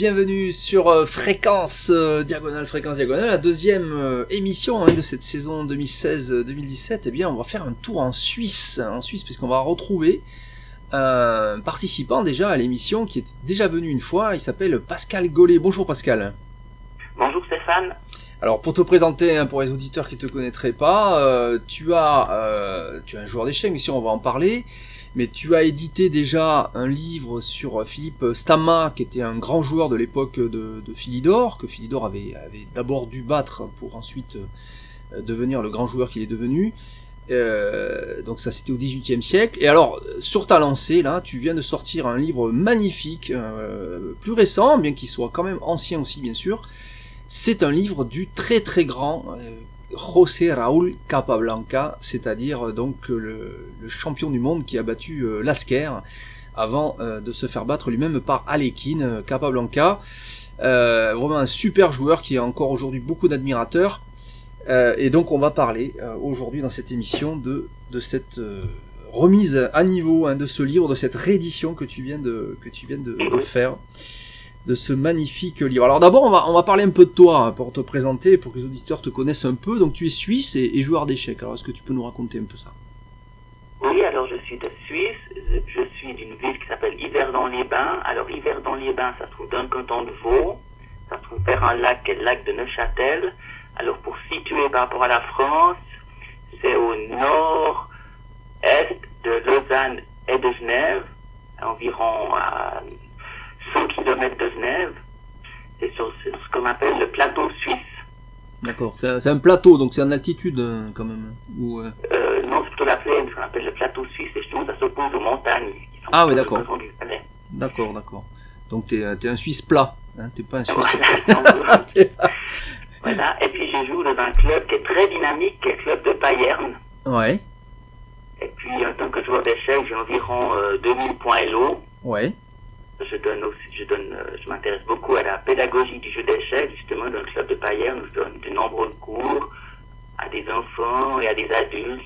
Bienvenue sur euh, Fréquence euh, Diagonale, Fréquence Diagonale, la deuxième euh, émission hein, de cette saison 2016-2017. Eh bien, on va faire un tour en Suisse, en Suisse, puisqu'on va retrouver un participant déjà à l'émission qui est déjà venu une fois. Il s'appelle Pascal Gollet. Bonjour Pascal. Bonjour Stéphane. Alors pour te présenter, hein, pour les auditeurs qui te connaîtraient pas, euh, tu as tu es un joueur d'échecs, mais si on va en parler. Mais tu as édité déjà un livre sur Philippe Stamma, qui était un grand joueur de l'époque de, de Philidor, que Philidor avait, d'abord dû battre pour ensuite euh, devenir le grand joueur qu'il est devenu. Euh, donc ça c'était au XVIIIe siècle. Et alors sur ta lancée là, tu viens de sortir un livre magnifique, euh, plus récent, bien qu'il soit quand même ancien aussi bien sûr. C'est un livre du très très grand euh, José Raúl Capablanca, c'est-à-dire euh, donc le, le, champion du monde qui a battu euh, Lasker avant euh, de se faire battre lui-même par Alekin euh, Capablanca. vraiment un super joueur qui a encore aujourd'hui beaucoup d'admirateurs. Euh, et donc on va parler euh, aujourd'hui dans cette émission de, cette euh, remise à niveau hein, de ce livre, de cette réédition que tu viens de, que tu viens de, de faire, de ce magnifique livre. Alors d'abord on va, on va parler un peu de toi hein, pour te présenter, pour que les auditeurs te connaissent un peu. Donc tu es suisse et, joueur d'échecs. Alors est-ce que tu peux nous raconter un peu ça? Oui, alors je suis de Suisse, je suis d'une ville qui s'appelle Yverdon-les-Bains. Alors Yverdon-les-Bains, ça se trouve dans le canton de Vaud, ça se trouve vers un lac qui est le lac de Neuchâtel. Alors pour situer par rapport à la France, c'est au nord-est de Lausanne et de Genève, environ à 100 km de Genève. C'est sur ce qu'on appelle le plateau suisse. D'accord, c'est un plateau, donc c'est en altitude euh, quand même. Ou, euh... Euh, non, c'est plutôt la plaine, ce qu'on appelle le plateau suisse, et justement ça s'oppose aux montagnes. Qui sont Ah oui, d'accord. D'accord, d'accord. Donc t'es es un Suisse plat, hein, t'es pas un Suisse. Voilà. Et puis je joue dans un club qui est très dynamique, qui est le club de Bayern. ouais, Et puis en tant que joueur d'échecs, j'ai environ euh, 2000 points LO. ouais. Je donne aussi, je donne, euh, je m'intéresse beaucoup à la pédagogie du jeu d'échecs. Justement, dans le club de Bayern, nous donnons de nombreux cours à des enfants et à des adultes.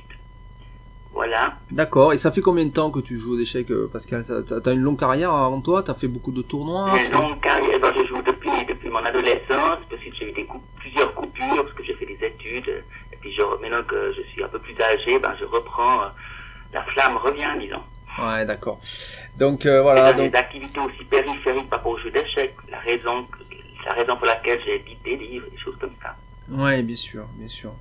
Voilà. D'accord, et ça fait combien de temps que tu joues aux échecs, euh, Pascal? T'as une longue carrière avant toi? T'as fait beaucoup de tournois? Une longue carrière, ben, je joue depuis, depuis mon adolescence, ensuite j'ai eu des coup- plusieurs coupures parce que j'ai fait des études, et puis je, maintenant que je suis un peu plus âgé, ben, je reprends, euh, la flamme revient, disons. Ouais, d'accord. Donc euh, voilà, donc des activités aussi périphériques par rapport au jeu d'échecs, la raison, la raison pour laquelle j'ai édité des livres, des choses comme ça. ouais, bien sûr, bien sûr.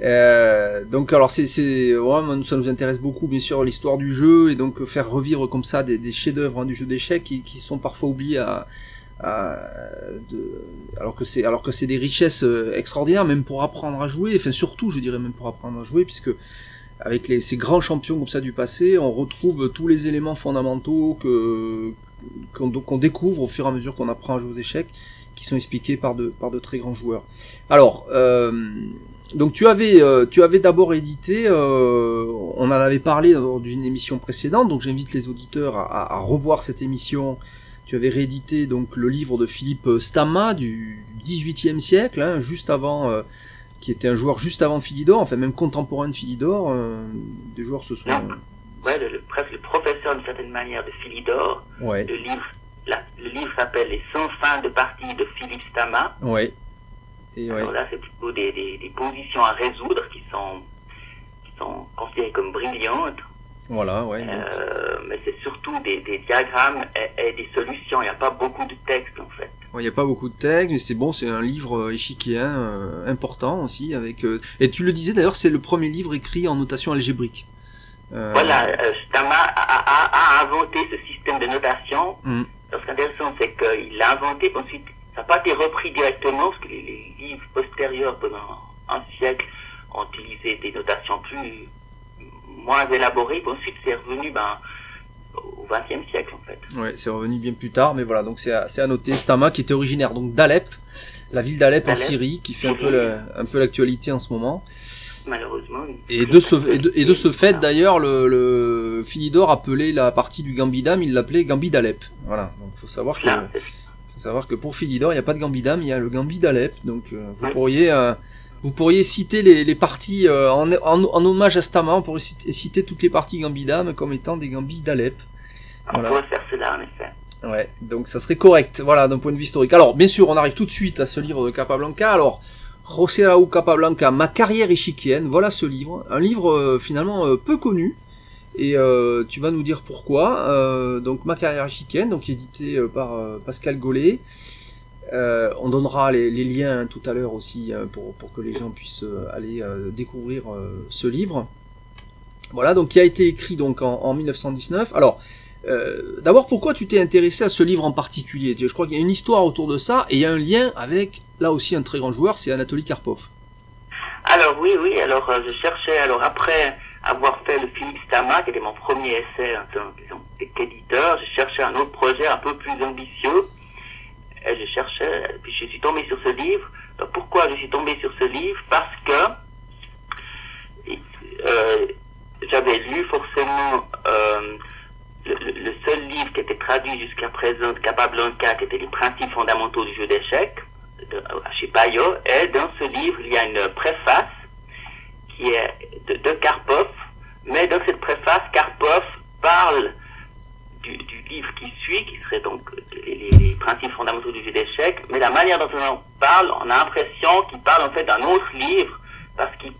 Euh, donc alors c'est c'est ouais, ça nous intéresse beaucoup bien sûr l'histoire du jeu et donc euh, faire revivre comme ça des, des chefs-d'œuvre hein, du jeu d'échecs qui, qui sont parfois oubliés à, à- de, alors que c'est alors que c'est des richesses euh, extraordinaires même pour apprendre à jouer enfin surtout je dirais même pour apprendre à jouer puisque avec les, ces grands champions comme ça du passé on retrouve tous les éléments fondamentaux que qu'on qu'on découvre au fur et à mesure qu'on apprend à jouer aux échecs qui sont expliqués par de par de très grands joueurs. Alors euh, donc tu avais euh, tu avais d'abord édité euh, on en avait parlé lors d'une émission précédente donc j'invite les auditeurs à, à- à revoir cette émission. Tu avais réédité donc le livre de Philippe Stamma du XVIIIe siècle hein, juste avant euh, qui était un joueur juste avant Philidor enfin même contemporain de Philidor euh, des joueurs se sont Ouais, le, le- presque le professeur d'une certaine manière de Philidor. ouais Le livre, la- le livre s'appelle Les 100 fins de partie de Philippe Stama. ouais et ouais Alors là, c'est plutôt des, des, des positions à résoudre qui sont, qui sont considérées comme brillantes. voilà ouais Euh, mais c'est surtout des, des diagrammes et, et des solutions. Il n'y a pas beaucoup de texte en fait. Il n'y a pas beaucoup de texte, mais c'est bon, c'est un livre euh, échiquéen euh, important aussi. avec euh, Et tu le disais d'ailleurs, c'est le premier livre écrit en notation algébrique. Euh, Voilà, Stama a, a- a inventé ce système de notation. Mm. Alors, ce qui est intéressant, c'est qu'il l'a inventé, puis ensuite, ça n'a pas été repris directement, parce que les, les livres postérieurs pendant un siècle ont utilisé des notations plus moins élaborées, puis ensuite c'est revenu ben, au XXe siècle en fait. Ouais, c'est revenu bien plus tard, mais voilà, donc c'est à, noter. Stama qui était originaire donc d'Alep, la ville d'Alep en. Syrie, qui fait un peu un peu l'actualité en ce moment. Malheureusement. Et de ce et de, et de ce fait d'ailleurs, le, le Philidor appelait la partie du Gambidam, il l'appelait Gambit d'Alep. Voilà, donc faut savoir que faut savoir que pour Philidor, il n'y a pas de Gambidam, il y a le Gambit d'Alep. Donc euh, vous pourriez euh, vous pourriez citer les, les parties euh, en, en, en hommage à Stama, on pourrait citer, citer toutes les parties Gambidam comme étant des Gambits d'Alep. on Voilà. pourrait faire cela en effet. Ouais, donc ça serait correct, voilà, d'un point de vue historique. Alors, bien sûr, on arrive tout de suite à ce livre de Capablanca. Alors, José Raúl Capablanca, Ma carrière échiquienne, voilà ce livre. Un livre euh, finalement euh, peu connu, et euh, tu vas nous dire pourquoi. Euh, donc, Ma carrière échiquienne, donc édité par Pascal Gollet. On donnera les, liens tout à l'heure aussi pour, pour, que les gens puissent aller découvrir ce livre. Voilà, donc qui a été écrit donc en, en 1919. Alors, euh, d'abord, pourquoi tu t'es intéressé à ce livre en particulier? Je crois qu'il y a une histoire autour de ça et il y a un lien avec, là aussi, un très grand joueur, c'est Anatoly Karpov. Alors oui, oui, alors euh, je cherchais, alors après avoir fait le Philippe Stama, qui était mon premier essai en tant qu'éditeur, je cherchais un autre projet un peu plus ambitieux. Et je cherchais, puis je suis tombé sur ce livre. pourquoi je suis tombé sur ce livre? Parce que euh, j'avais lu forcément le, seul livre qui était traduit jusqu'à présent de Capablanca, qui était les principes fondamentaux du jeu d'échecs, chez Payot, et dans ce livre, il y a une préface qui est de, Karpov, mais dans cette préface, Karpov parle du, livre qui suit, qui serait donc les, principes fondamentaux du jeu d'échecs, mais la manière dont on en parle, on a l'impression qu'il parle en fait d'un autre livre, parce qu'il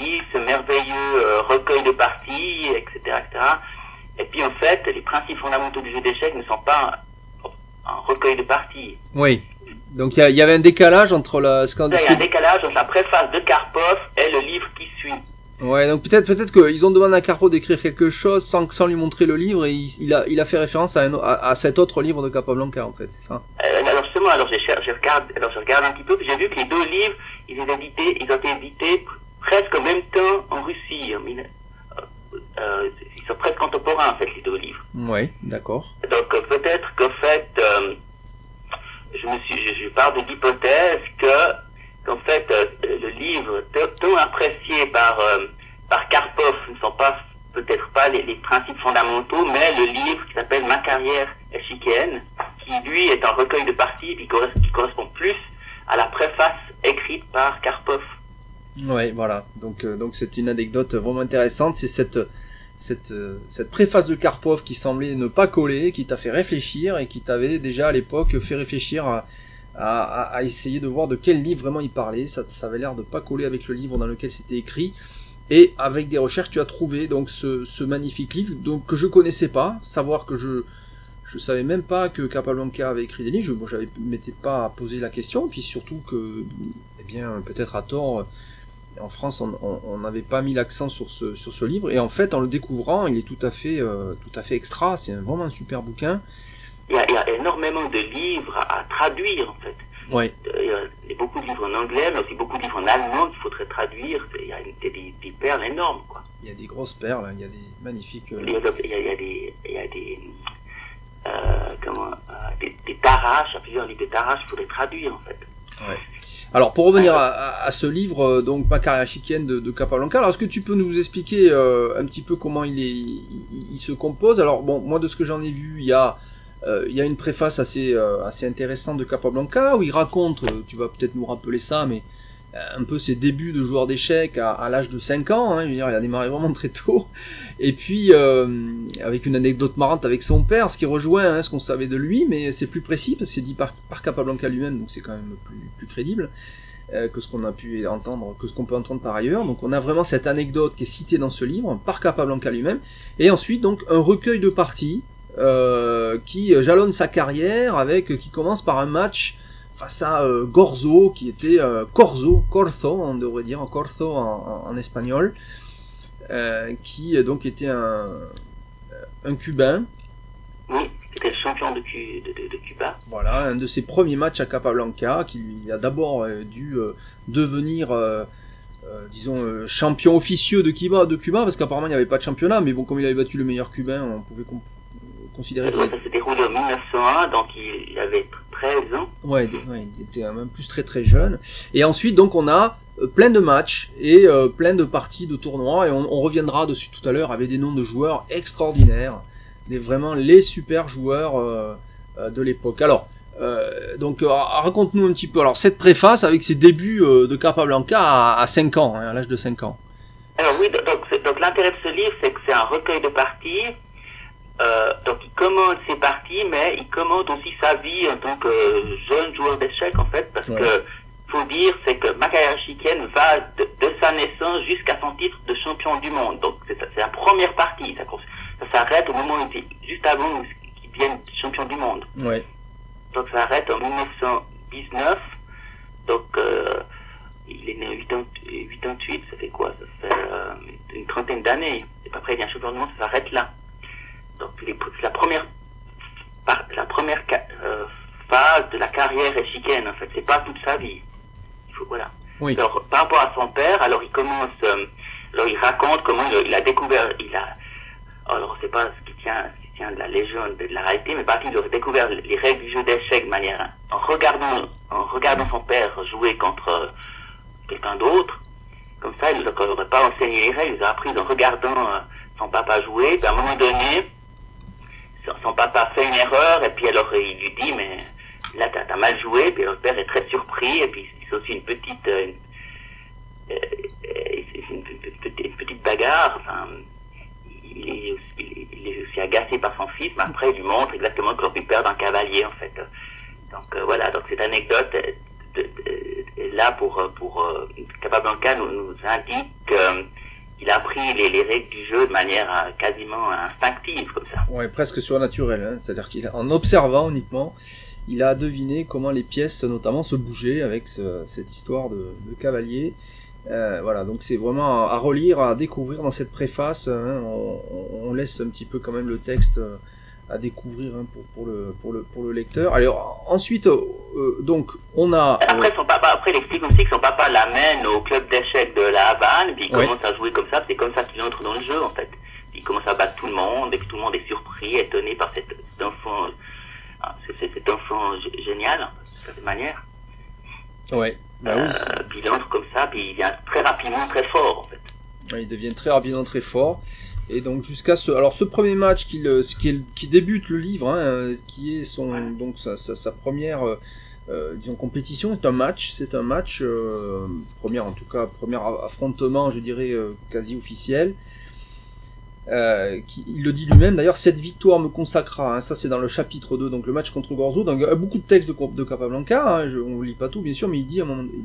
dit ce merveilleux euh, recueil de parties, etc., etc. Et puis en fait, les principes fondamentaux du jeu d'échecs ne sont pas un, recueil de parties. Oui. Donc il y, avait un décalage entre la. Il y a un décalage entre la préface de Karpov et le livre qui suit. Ouais, donc peut-être peut-être qu'ils ont demandé à Karpov d'écrire quelque chose sans, sans lui montrer le livre et il, a, il a fait référence à, à, cet autre livre de Capablanca en fait, c'est ça euh, Alors justement, alors je, je, regarde, alors je regarde un petit peu, j'ai vu que les deux livres, ils ont, ils ont été édités presque en même temps en Russie. Euh, ils sont presque contemporains en fait les deux livres. Oui, d'accord. Donc euh, peut-être qu'en fait, euh, je me suis, je, pars de l'hypothèse que qu'en fait le livre tant apprécié par par Karpov ne sont pas peut-être pas les, principes fondamentaux, mais le livre qui s'appelle Ma carrière échiquienne, qui lui est un recueil de parties qui correspond plus à la préface écrite par Karpov. Ouais, voilà. Donc, euh, donc c'est une anecdote vraiment intéressante. C'est cette, cette, euh, cette préface de Karpov qui semblait ne pas coller, qui t'a fait réfléchir et qui t'avait déjà à l'époque fait réfléchir à, à, essayer de voir de quel livre vraiment il parlait. Ça, avait l'air de pas coller avec le livre dans lequel c'était écrit. Et avec des recherches, tu as trouvé donc ce, magnifique livre donc que je connaissais pas. Savoir que je je savais même pas que Capablanca avait écrit des livres. Je, j'avais m'étais pas posé la question. Puis surtout que, eh bien, peut-être à tort en France, on n'avait pas mis l'accent sur ce, sur ce livre, et en fait, en le découvrant, il est tout à fait, euh, tout à fait extra, c'est vraiment un super bouquin. Il y, a, il y, a, énormément de livres à, traduire, en fait. Oui. Il y a beaucoup de livres en anglais, mais aussi beaucoup de livres en allemand qu'il faudrait traduire. Il y a des, des, perles énormes, quoi. Il y a des grosses perles, hein. il y a des magnifiques... Euh, il, y a, il, y a, des... Il y a des euh, comment, euh, des, des taraches, plusieurs livres de taraches, il faudrait traduire, en fait. Ouais. Alors pour revenir à, ce livre, euh, donc Ma carrière chiquienne de, de Capablanca, alors est-ce que tu peux nous expliquer euh, un petit peu comment il est, il, se compose? Alors bon, moi de ce que j'en ai vu, il y a euh, il y a une préface assez assez intéressante de Capablanca où il raconte, tu vas peut-être nous rappeler ça, mais euh, un peu ses débuts de joueur d'échecs à, l'âge de 5 ans, hein, il a démarré vraiment très tôt, et puis euh, avec une anecdote marrante avec son père, ce qui rejoint hein, ce qu'on savait de lui, mais c'est plus précis, parce que c'est dit par, Capablanca lui-même, donc c'est quand même plus, crédible euh, que ce qu'on a pu entendre, que ce qu'on peut entendre par ailleurs, donc on a vraiment cette anecdote qui est citée dans ce livre, par Capablanca lui-même, et ensuite donc un recueil de parties, qui jalonne sa carrière, avec qui commence par un match face à euh, Gorzo, qui était euh, Corzo, Corzo, on devrait dire, Corzo en, en, espagnol, euh, qui donc était un, un Cubain. Oui, qui était champion de, de, Cuba. Voilà, un de ses premiers matchs à Capablanca, qui lui a d'abord dû devenir disons, champion officieux de Cuba, de Cuba parce qu'apparemment il n'y avait pas de championnat, mais bon, comme il avait battu le meilleur cubain, on pouvait considérer Ça s'est déroulé en 1901, donc il avait 13 ans. Ouais, il était même plus très très jeune. Et ensuite, donc, on a euh, plein de matchs et euh, plein de parties de tournois, et on, reviendra dessus tout à l'heure avec des noms de joueurs extraordinaires, des vraiment les super joueurs euh, de l'époque. Alors, donc raconte-nous un petit peu. Alors cette préface avec ses débuts de Capablanca à, à 5 ans, hein, à l'âge de 5 ans. Alors oui, donc, donc l'intérêt de ce livre, c'est que c'est un recueil de parties euh, donc il commande ses parties, mais il commande aussi sa vie en tant que jeune joueur d'échecs en fait, parce que faut dire c'est que Makaya Shiken va de, sa naissance jusqu'à son titre de champion du monde. Donc c'est la première partie, ça, ça s'arrête au moment où il juste avant qu'il devienne champion du monde. Ouais. Donc ça s'arrête en 1919. Donc euh, il est né en 88, ça fait quoi? Ça fait euh, une trentaine d'années. Et après il devient champion du monde, ça s'arrête là. Donc c'est la première, la première euh, phase de la carrière échiquienne, en fait. C'est pas toute sa vie. Il faut, voilà. Alors, par rapport à son père, alors il commence, euh, alors il raconte comment il, a découvert, il a, alors c'est pas ce qui tient, ce qui tient de la légende, de la réalité, mais par contre, il a découvert les règles du jeu d'échecs de manière, en regardant, en regardant son père jouer contre euh, quelqu'un d'autre. Comme ça, il n'aurait pas enseigné les règles, il a appris en regardant son papa jouer. Puis à un moment donné, son papa fait une erreur, et puis alors il lui dit, mais là, t'as as mal joué, puis le père est très surpris, et puis c'est aussi une petite, euh, euh, une, petite bagarre, enfin, il est, aussi, agacé par son fils, mais après il lui montre exactement qu'il aurait pu perdre un cavalier, en fait. Donc euh, voilà, donc cette anecdote est là pour, pour Capablanca nous, nous indique il a appris les, règles du jeu de manière euh, quasiment instinctive, comme ça. Ouais, presque surnaturelle. Hein. C'est-à-dire qu'en observant uniquement, il a deviné comment les pièces, notamment, se bougeaient avec cette histoire de, cavalier. Euh, voilà, donc c'est vraiment à, relire, à découvrir dans cette préface. Hein. on, laisse un petit peu quand même le texte euh, à découvrir hein, pour, pour, le, pour, le, pour le lecteur. Alors ensuite, euh, euh, donc on a. Après, son papa, après il explique aussi que son papa l'amène au club d'échecs de la Havane, puis il commence à jouer comme ça, c'est comme ça qu'il entre dans le jeu en fait. Il commence à battre tout le monde, et puis tout le monde est surpris, étonné par cet, enfant, ah, cet enfant génial, de cette manière. Ouais. Bah oui, euh, puis il entre comme ça, puis il devient très rapidement très fort en fait. il devient très rapidement très fort. Et donc jusqu'à ce, alors ce premier match qui, le, qui, qui débute le livre, hein, qui est son donc sa, sa, première euh, euh, disons compétition, c'est un match, c'est un match euh, première en tout cas premier affrontement, je dirais quasi officiel. qui, il le dit lui-même d'ailleurs, cette victoire me consacra, hein, ça c'est dans le chapitre 2, donc le match contre Gorzo, donc beaucoup de textes de, de Capablanca, hein, je, on ne lit pas tout bien sûr, mais il dit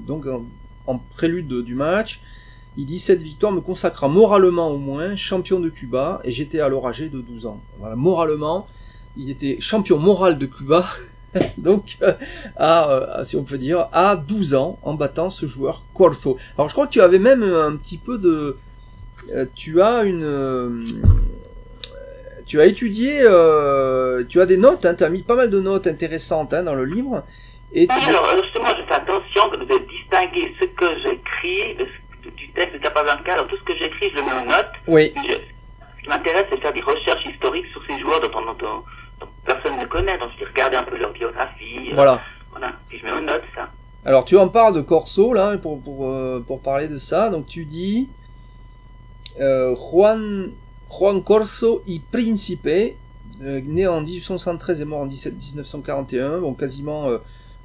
donc en, prélude du match, il dit cette victoire me consacra moralement au moins champion de Cuba et j'étais alors âgé de 12 ans. Voilà, moralement, il était champion moral de Cuba, donc euh, si on peut dire, à 12 ans en battant ce joueur Corso. Alors je crois que tu avais même un petit peu de, euh, tu as une, euh, tu as étudié, tu as des notes, hein, tu as mis pas mal de notes intéressantes hein, dans le livre. Et tu... Alors justement, je fais attention de distinguer ce que j'écris de ce texte de Capablanca, alors tout ce que j'écris, je le mets en note. Oui. ce qui m'intéresse, c'est de faire des recherches historiques sur ces joueurs dont, on, personne ne connaît, donc je regarder un peu leur biographie. Euh, voilà. voilà. Puis je mets en note ça. Alors tu en parles de Corso, là, pour, pour, euh, pour parler de ça. Donc tu dis euh, Juan, Juan Corso y Principe, né en 1873 et mort en 17, 1941, bon, quasiment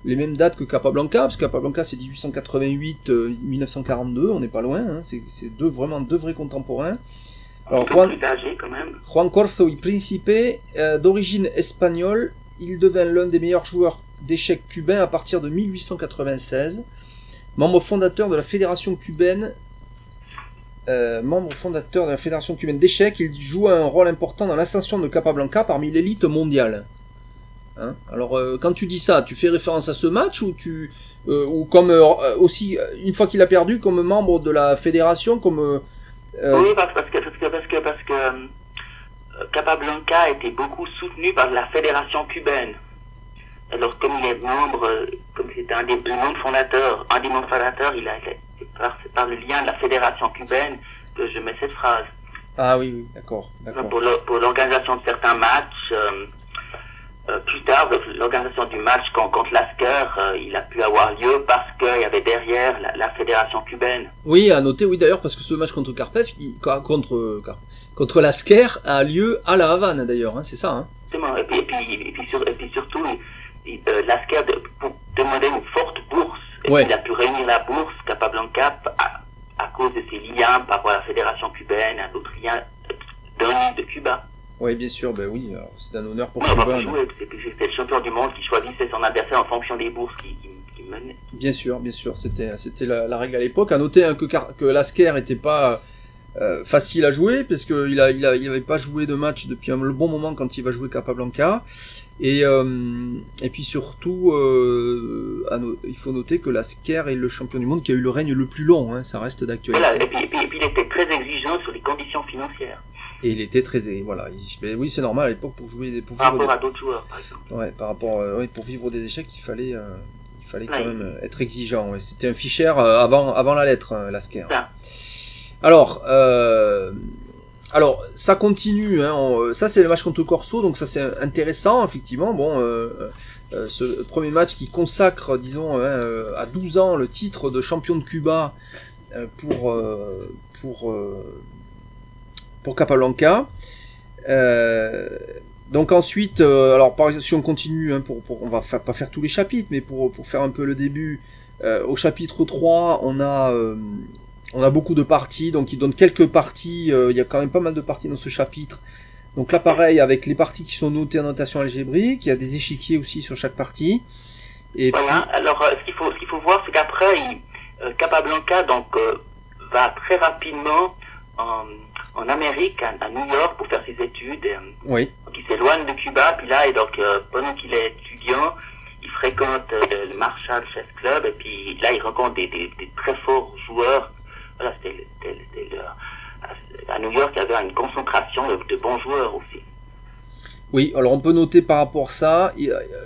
les mêmes dates que Capablanca, parce que Capablanca c'est 1888-1942, euh, on n'est pas loin, hein, c'est deux, vraiment deux vrais contemporains. Alors, Juan. Juan Corso y Principe, euh, d'origine espagnole, il devint l'un des meilleurs joueurs d'échecs cubains à partir de 1896, membre fondateur de la Fédération cubaine. Euh, membre fondateur de la Fédération cubaine d'échecs, il joue un rôle important dans l'ascension de Capablanca parmi l'élite mondiale. Hein. Alors euh, quand tu dis ça, tu fais référence à ce match ou tu euh, ou comme euh, aussi une fois qu'il a perdu comme membre de la fédération comme oui parce, que parce que parce que parce que Capablanca a été beaucoup soutenu par la fédération cubaine. Alors comme il est membre, comme c'était un des membres fondateurs, un des membres fondateurs, il a par, par le lien de la fédération cubaine que je mets cette phrase. Ah oui, oui, d'accord. Pour l'organisation de certains matchs, plus tard, l'organisation du match contre l'Asker, euh, il a pu avoir lieu parce qu'il y avait derrière la, fédération cubaine. Oui, à noter, oui d'ailleurs, parce que ce match contre Karpev, contre, contre l'Asker a lieu à la Havane d'ailleurs, hein, c'est ça. Hein. Et puis, et puis, et puis, surtout, euh, l'Asker demandait une forte bourse. Et il a pu réunir la bourse Capablanca à, à cause de ses liens par rapport à la fédération cubaine, à d'autres liens de Cuba. Oui, bien sûr, ben oui, c'est un honneur pour Cuba. c'était le champion du monde qui choisissait son adversaire en fonction des bourses qui, qui, qui menait. Bien sûr, bien sûr, c'était c'était la, la règle à l'époque. À noter hein, que que Lasker était pas euh, facile à jouer parce qu'il a il a il avait pas joué de match depuis un le bon moment quand il va jouer Capablanca et euh, et puis surtout euh, no- il faut noter que Lasker est le champion du monde qui a eu le règne le plus long. Hein, ça reste d'actualité. Voilà, et puis, et, puis, et puis il était très exigeant sur les conditions financières Et il était très voilà. il- ben oui, c'est normal à l'époque pour jouer des pour par vivre rapport à d'autres joueurs, par exemple. des- ouais, par rapport euh, ouais, pour vivre des échecs, il fallait euh, il fallait quand même euh, être exigeant. ouais. C'était un fichier avant avant la lettre Lasker. Alors, euh, alors ça continue. Hein, on- ça c'est le match contre Corso, donc ça c'est intéressant effectivement. Bon, ce premier match qui consacre, disons, hein, à 12 ans le titre de champion de Cuba pour euh, pour euh, pour Capablanca. Euh, donc ensuite, euh, alors par exemple, si on continue, hein, pour, pour, on va fa- pas faire tous les chapitres, mais pour, pour faire un peu le début, euh, au chapitre 3, on a, euh, on a beaucoup de parties, donc il donne quelques parties, euh, il y a quand même pas mal de parties dans ce chapitre. Donc là pareil, avec les parties qui sont notées en notation algébrique, il y a des échiquiers aussi sur chaque partie. Et puis, Voilà, alors euh, ce qu'il faut, ce qu'il faut voir, c'est qu'après, euh, Capablanca donc, euh, va très rapidement en, en Amérique, à, à New York, pour faire ses études. oui, Donc il s'éloigne de Cuba, puis là, et donc euh, pendant qu'il est étudiant, il fréquente euh, le, Marshall Chess Club, et puis là, il rencontre des, des, des très forts joueurs. Voilà, c'était le- à- New York, il y avait une concentration de, de bons joueurs aussi. Oui, alors on peut noter par rapport à ça,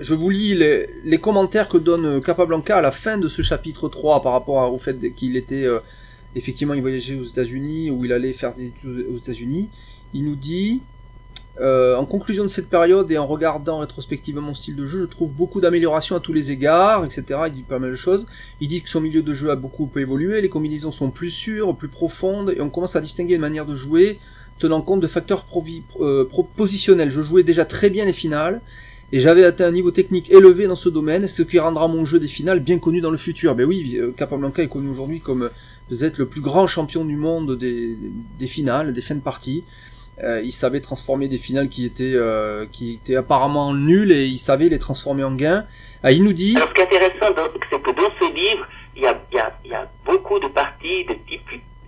je vous lis les, les commentaires que donne Capablanca à la fin de ce chapitre 3 par rapport au fait qu'il était, euh, effectivement, il voyageait aux États-Unis, ou il allait faire des études aux États-Unis. Il nous dit, euh, en conclusion de cette période et en regardant rétrospectivement mon style de jeu, je trouve beaucoup d'améliorations à tous les égards, etc. Il dit pas mal de choses. Il dit que son milieu de jeu a beaucoup évolué, les combinaisons sont plus sûres, plus profondes, et on commence à distinguer une manière de jouer tenant compte de facteurs euh, propositionnels. Je jouais déjà très bien les finales, et j'avais atteint un niveau technique élevé dans ce domaine, ce qui rendra mon jeu des finales bien connu dans le futur. Ben oui, euh, Capablanca est connu aujourd'hui comme euh, peut-être le plus grand champion du monde des, des finales, des fins de partie. Euh, il savait transformer des finales qui étaient euh, qui étaient apparemment nulles et il savait les transformer en gains. Ah, il nous dit Alors, ce qui est intéressant, c'est que dans ce livre, il y a, il y a, il y a beaucoup de parties de type.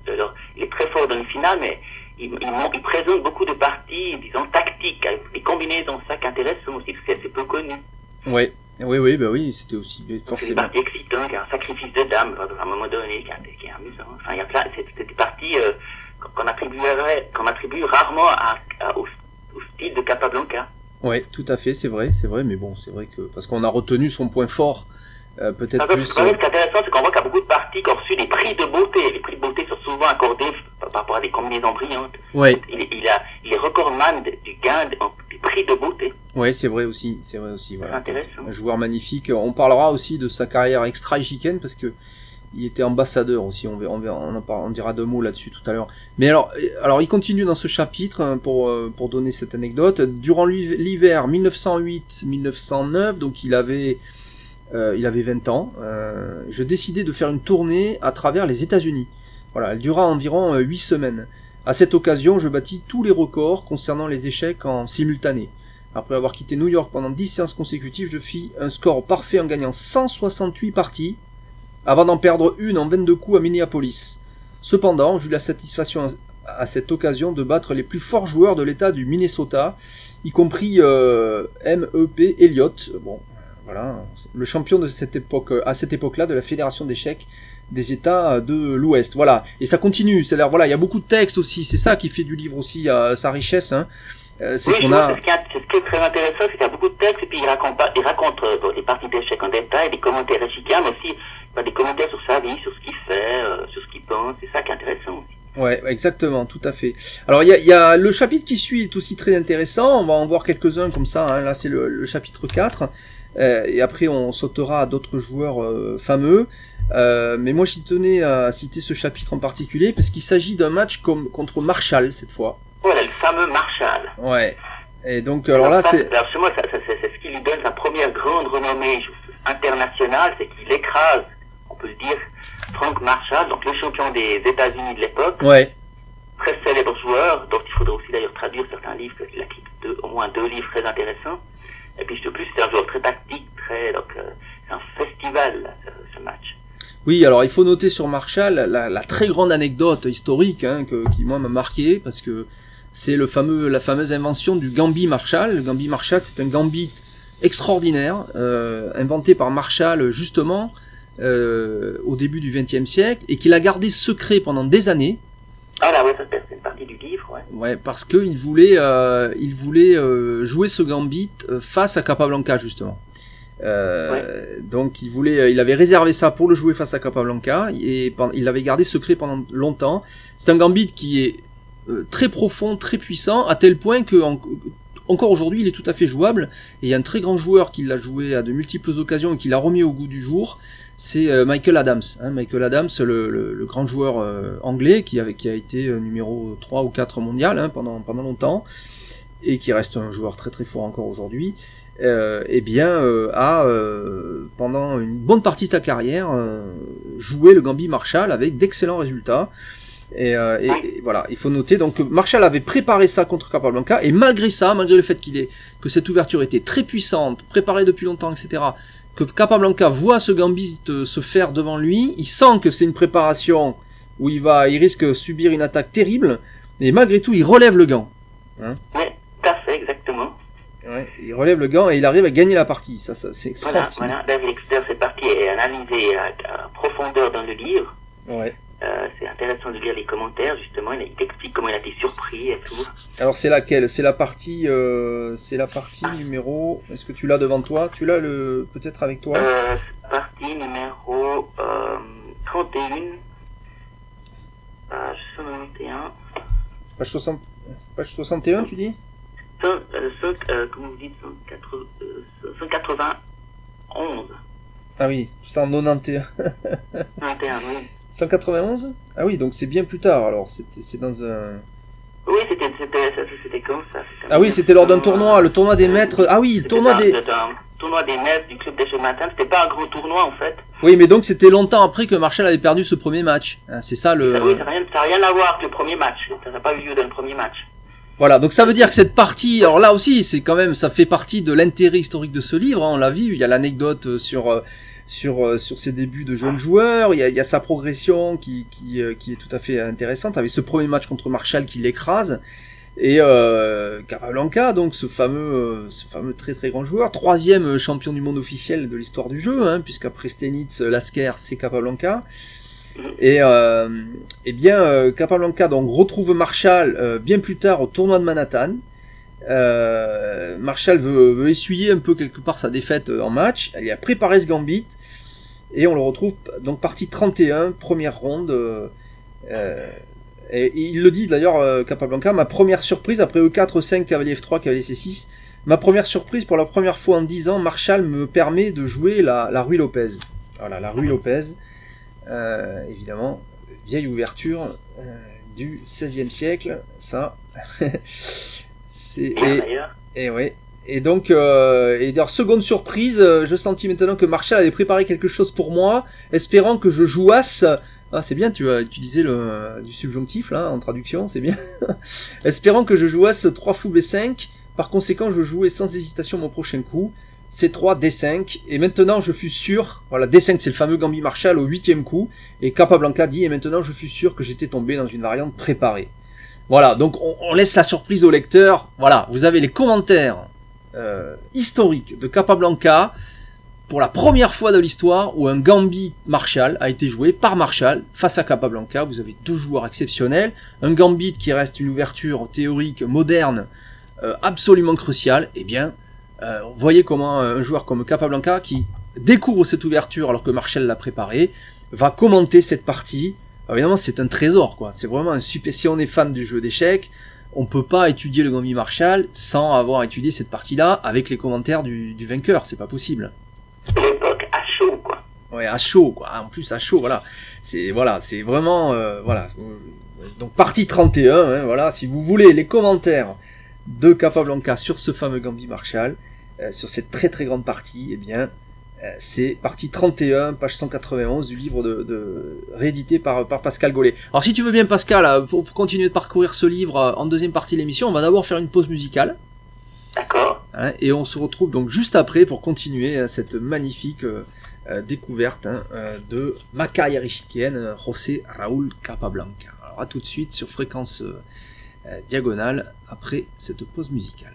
Alors, il est très fort dans les finales, mais il, il, présente beaucoup de parties, disons, tactiques, avec des combinaisons, ça qui est intéressant aussi, parce que c'est assez peu connu. ouais, oui, oui, bah oui, c'était aussi C'est forcément. excitantes, il y a un sacrifice de dames, à un moment donné, qui est, qui est amusant. Enfin, il y a plein, c'est c'est des parties euh, qu'on attribuerait, qu'on attribue rarement à, à- au, au style de Capablanca. Ouais, tout à fait, c'est vrai, c'est vrai, mais bon, c'est vrai que parce qu'on a retenu son point fort, euh, peut-être plus. ce qui est intéressant, c'est qu'on voit qu'il y a beaucoup de parties qui ont reçu des prix de beauté. Les prix de beauté sont souvent accordés par rapport à des combinaisons brillantes. Ouais, Il, il, a, il est recordman du gain de- du prix de beauté. ouais, c'est vrai aussi, c'est vrai aussi. Voilà. intéressant. Un joueur magnifique. On parlera aussi de sa carrière extra-échiquienne parce que il était ambassadeur aussi. On, verra- on, verra- on, on dira deux mots là-dessus tout à l'heure. Mais alors, euh, alors, il continue dans ce chapitre hein, pour euh, pour donner cette anecdote. Durant l'hiv- l'hiver 1908-1909, donc il avait euh, il avait 20 ans. euh, je décidai de faire une tournée à travers les États-Unis. Voilà, elle dura environ euh, 8 semaines. À cette occasion, je bâtis tous les records concernant les échecs en simultané. Après avoir quitté New York pendant 10 séances consécutives, je fis un score parfait en gagnant 168 parties, avant d'en perdre une en 22 coups à Minneapolis. Cependant, j'eus la satisfaction à cette occasion de battre les plus forts joueurs de l'État du Minnesota, y compris euh, M.E.P. Elliott, bon, voilà, le champion de cette époque, à cette époque-là de la Fédération d'échecs des États de l'Ouest. Voilà, et ça continue. C'est-à-dire, voilà, il y a beaucoup de textes aussi. C'est ça qui fait du livre aussi euh, sa richesse. Hein. Euh, c'est Oui, qu'on a. ce qui, est, ce qui est très intéressant, c'est qu'il y a beaucoup de textes, et puis il raconte, il raconte euh, bon, les parties d'échecs en détail, des commentaires échiquiens, mais aussi bah, des commentaires sur sa vie, sur ce qu'il fait, euh, sur ce qu'il pense. C'est ça qui est intéressant aussi. Ouais, exactement, tout à fait. Alors il y a, y a le chapitre qui suit est aussi très intéressant. On va en voir quelques-uns comme ça. hein. Là, c'est le, le chapitre 4. Euh, et après, on sautera à d'autres joueurs euh, fameux. Euh, mais moi, j'y tenais à citer ce chapitre en particulier parce qu'il s'agit d'un match comme contre Marshall cette fois. Voilà, le fameux Marshall. Ouais. Et donc, alors là, c'est alors, chez moi, ça- ça- c'est ce qui lui donne sa première grande renommée internationale, c'est qu'il écrase, on peut le dire, Frank Marshall, donc le champion des États-Unis de l'époque, ouais, très célèbre joueur, dont il faudrait aussi d'ailleurs traduire certains livres qu'il a, moins deux livres très intéressants. Et puis de plus, c'est un joueur très tactique, très donc euh, c'est un festival ce, match. Oui, alors il faut noter sur Marshall la, la très grande anecdote historique hein, que, qui moi m'a marqué parce que c'est le fameux la fameuse invention du Gambit Marshall. Le Gambit Marshall, c'est un gambit extraordinaire euh, inventé par Marshall justement euh, au début du XXe siècle et qu'il a gardé secret pendant des années. Ah là, ouais, ça c'est une partie du livre, ouais. Ouais, parce qu'il voulait, euh, il voulait euh, jouer ce gambit euh, face à Capablanca justement. Euh, Donc il voulait, il avait réservé ça pour le jouer face à Capablanca et il l'avait gardé secret pendant longtemps. C'est un gambit qui est très profond, très puissant, à tel point que encore aujourd'hui il est tout à fait jouable. Et il y a un très grand joueur qui l'a joué à de multiples occasions et qui l'a remis au goût du jour c'est euh, Michael Adams. Hein, Michael Adams, le, le, grand joueur euh, anglais qui, avait, qui a été euh, numéro 3 ou 4 mondial hein, pendant, pendant longtemps et qui reste un joueur très très fort encore aujourd'hui. Euh, eh bien, a pendant une bonne partie de sa carrière joué le Gambit Marshall avec d'excellents résultats. Et, et, voilà, il faut noter donc que Marshall avait préparé ça contre Capablanca et malgré ça, malgré le fait qu'il ait que cette ouverture était très puissante, préparée depuis longtemps, etc que Capablanca voit ce Gambit euh, se faire devant lui, il sent que c'est une préparation où il va, il risque de subir une attaque terrible, mais malgré tout, il relève le gant. Hein oui, tout à fait, exactement. Ouais, il relève le gant et il arrive à gagner la partie. Ça, ça c'est extraordinaire. Voilà, voilà. David Exter, cette partie est analysée à, profondeur dans le livre. Ouais. Euh, c'est intéressant de lire les commentaires justement. Il, t'explique comment il a été surpris et tout. Alors c'est laquelle? C'est la partie, euh, c'est la partie numéro. Est-ce que tu l'as devant toi? Tu l'as le peut-être avec toi? Euh, Partie numéro 31, page 61. Page 60, page 61, tu dis? 100, comment vous dites 191. Ah oui, 191. 91, oui. 191 Ah oui, donc c'est bien plus tard, alors c'est dans un... Oui, c'était comme ça. Ah oui, c'était lors d'un tournoi, le tournoi des maîtres. Ah oui, le tournoi des... un tournoi des maîtres du club des matin, c'était pas un gros tournoi en fait. Oui, mais donc c'était longtemps après que Marshall avait perdu ce premier match. Ah, c'est ça le... Oui, ça n'a rien, rien, à voir avec le premier match. Ça n'a pas eu lieu dans le premier match. Voilà, donc ça veut dire que cette partie, alors là aussi, c'est quand même, ça fait partie de l'intérêt historique de ce livre, hein, on l'a vu, il y a l'anecdote sur euh, sur euh, sur ses débuts de jeunes joueurs. Il y a, y a sa progression qui qui, euh, qui est tout à fait intéressante. Avec ce premier match contre Marshall qui l'écrase et euh, Capablanca, donc ce fameux euh, ce fameux très très grand joueur, troisième champion du monde officiel de l'histoire du jeu, hein, puisqu'après Stenitz, Lasker, c'est Capablanca. Et euh, eh bien Capablanca donc retrouve Marshall bien plus tard au tournoi de Manhattan. Euh, Marshall veut, essuyer un peu quelque part sa défaite en match. Il a préparé ce gambit. Et on le retrouve donc partie 31, première ronde. Euh, euh, et, il le dit d'ailleurs, euh, Capablanca, ma première surprise après E4, E5, cavalier F3, cavalier C6. Ma première surprise pour la première fois en 10 ans, Marshall me permet de jouer la, la Rue Lopez. Voilà, la Rue Lopez. évidemment, vieille ouverture du 16e siècle, ça. et, et ouais. Et donc, euh, et d'ailleurs, seconde surprise, euh, je sentis maintenant que Marshall avait préparé quelque chose pour moi, espérant que je jouasse. Ah, c'est bien, tu as utilisé le du subjonctif là en traduction, c'est bien. espérant que je jouasse 3 fou B5. Par conséquent, je jouais sans hésitation mon prochain coup. C3, D5, et maintenant je fus sûr, voilà, D5 c'est le fameux Gambit Marshall au huitième coup, et Capablanca dit, et maintenant je fus sûr que j'étais tombé dans une variante préparée. Voilà, donc on, laisse la surprise au lecteur. Voilà, vous avez les commentaires euh, historiques de Capablanca pour la première fois de l'histoire où un Gambit Marshall a été joué par Marshall face à Capablanca. Vous avez deux joueurs exceptionnels, un Gambit qui reste une ouverture théorique moderne euh, absolument cruciale. Eh bien, euh, voyez comment un joueur comme Capablanca qui découvre cette ouverture alors que Marshall l'a préparée va commenter cette partie évidemment, c'est un trésor, quoi. C'est vraiment un super. Si on est fan du jeu d'échecs, on peut pas étudier le Gambit Marshall sans avoir étudié cette partie-là avec les commentaires du, du vainqueur. C'est pas possible. L'époque à chaud, quoi. Ouais, à chaud, quoi. En plus, à chaud, voilà. C'est voilà, c'est vraiment euh, voilà. Donc partie 31, hein, voilà. Si vous voulez les commentaires de Capablanca sur ce fameux Gambit Marshall, euh, sur cette très très grande partie, eh bien, c'est partie 31, page 191 du livre de, réédité par, par Pascal Gollet. Alors si tu veux bien Pascal, euh, pour, continuer de parcourir ce livre euh, en deuxième partie de l'émission, on va d'abord faire une pause musicale. D'accord. Hein, et on se retrouve donc juste après pour continuer hein, cette magnifique euh, euh, découverte hein, euh, de ma carrière ichikienne, José Raúl Capablanca. Alors à tout de suite sur fréquence euh, euh, diagonale après cette pause musicale.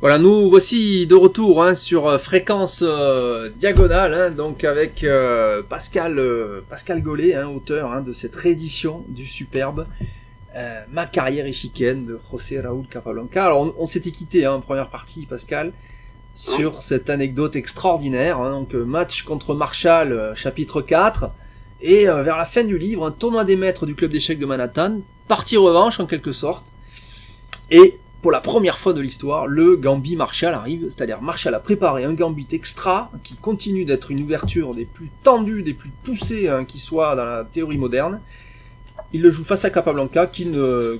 Voilà, nous voici de retour hein, sur euh, fréquence euh, diagonale, hein, donc avec euh, Pascal euh, Pascal Gollet, hein, auteur hein, de cette réédition du superbe euh, Ma carrière échiquienne de José Raúl Capablanca. Alors on, on s'était quitté hein, en première partie, Pascal, sur cette anecdote extraordinaire, hein, donc match contre Marshall, chapitre 4, et euh, vers la fin du livre, un tournoi des maîtres du club d'échecs de Manhattan, partie revanche en quelque sorte, et pour la première fois de l'histoire, le Gambit Marshall arrive, c'est-à-dire Marshall a préparé un Gambit extra qui continue d'être une ouverture des plus tendues, des plus poussées hein, qui soit dans la théorie moderne. Il le joue face à Capablanca qui ne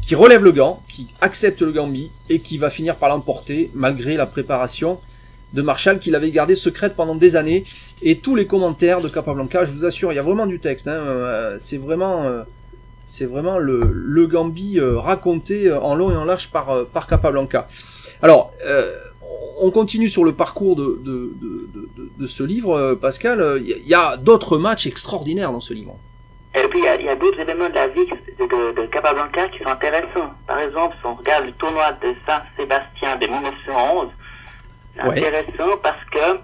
qui relève le gant, qui accepte le Gambit et qui va finir par l'emporter malgré la préparation de Marshall qu'il avait gardée secrète pendant des années et tous les commentaires de Capablanca, je vous assure, il y a vraiment du texte. Hein, euh, c'est vraiment euh, c'est vraiment le, le Gambit euh, raconté euh, en long et en large par, euh, par Capablanca. Alors, on continue sur le parcours de, de, de, ce livre, Pascal. Il y a, d'autres matchs extraordinaires dans ce livre. Et puis, il y a, d'autres éléments de la vie de, Capablanca qui sont intéressants. Par exemple, si on regarde le tournoi de Saint-Sébastien de 1911, c'est Ouais. intéressant parce que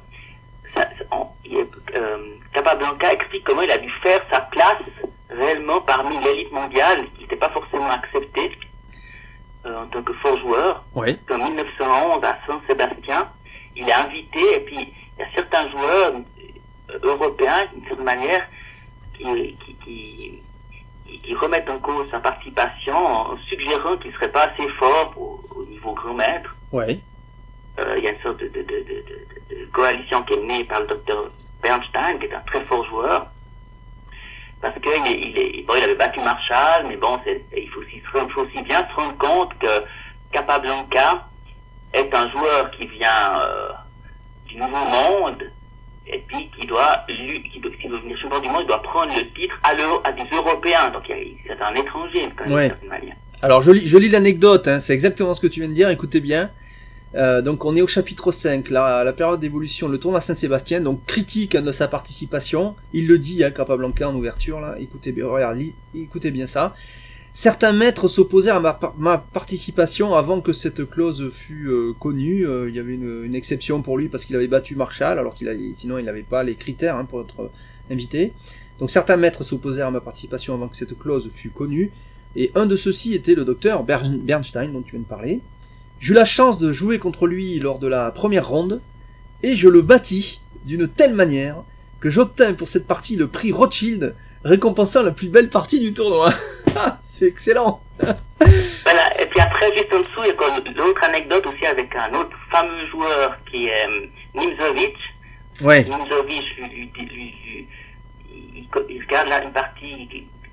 ça, on- il est- euh, Capablanca explique comment il a dû faire sa place réellement parmi l'élite mondiale, qui n'était pas forcément acceptée euh, en tant que fort joueur. Ouais. En 1911, à Saint-Sébastien, il est invité, et puis il y a certains joueurs euh, européens, d'une certaine manière, qui, qui, qui, qui- remettent en cause sa participation en suggérant qu'il ne serait pas assez fort pour- au niveau grand maître. Ouais. Euh, il y a une sorte de, de, de- de coalition qui est née par le docteur Bernstein, qui est un très fort joueur. Parce qu'il est, il est, bon, il avait battu Marshall, mais bon, il faut aussi, il faut aussi bien se rendre compte que Capablanca est un joueur qui vient euh, du Nouveau Monde, et puis qui doit, lui, qui doit, s'il veut venir champion du monde, il doit prendre le titre à, l'Euro- à des Européens. Donc il y a- c'est un étranger, quand même, Ouais. Alors, je lis, je lis l'anecdote, hein, c'est exactement ce que tu viens de dire, écoutez bien. Euh, donc, on est au chapitre 5, la, la période d'évolution, le tournoi Saint-Sébastien, donc critique de sa participation. Il le dit, hein, Capablanca en ouverture, là. Écoutez bien, regarde, écoutez bien ça. Certains maîtres s'opposèrent à ma, par- ma participation avant que cette clause fût euh, connue. Euh, il y avait une, exception pour lui parce qu'il avait battu Marshall, alors qu'il avait, sinon il n'avait pas les critères hein, pour être invité. Donc certains maîtres s'opposèrent à ma participation avant que cette clause fût connue. Et un de ceux-ci était le docteur Bern- Bernstein, dont tu viens de parler. J'eus la chance de jouer contre lui lors de la première ronde, et je le battis d'une telle manière que j'obtins pour cette partie le prix Rothschild, récompensant la plus belle partie du tournoi. Ah, C'est excellent Voilà, et puis après, juste en dessous, il y a l'autre anecdote aussi avec un autre fameux joueur qui est euh, Nimzovic. Ouais, Nimzovic, il, regarde là une partie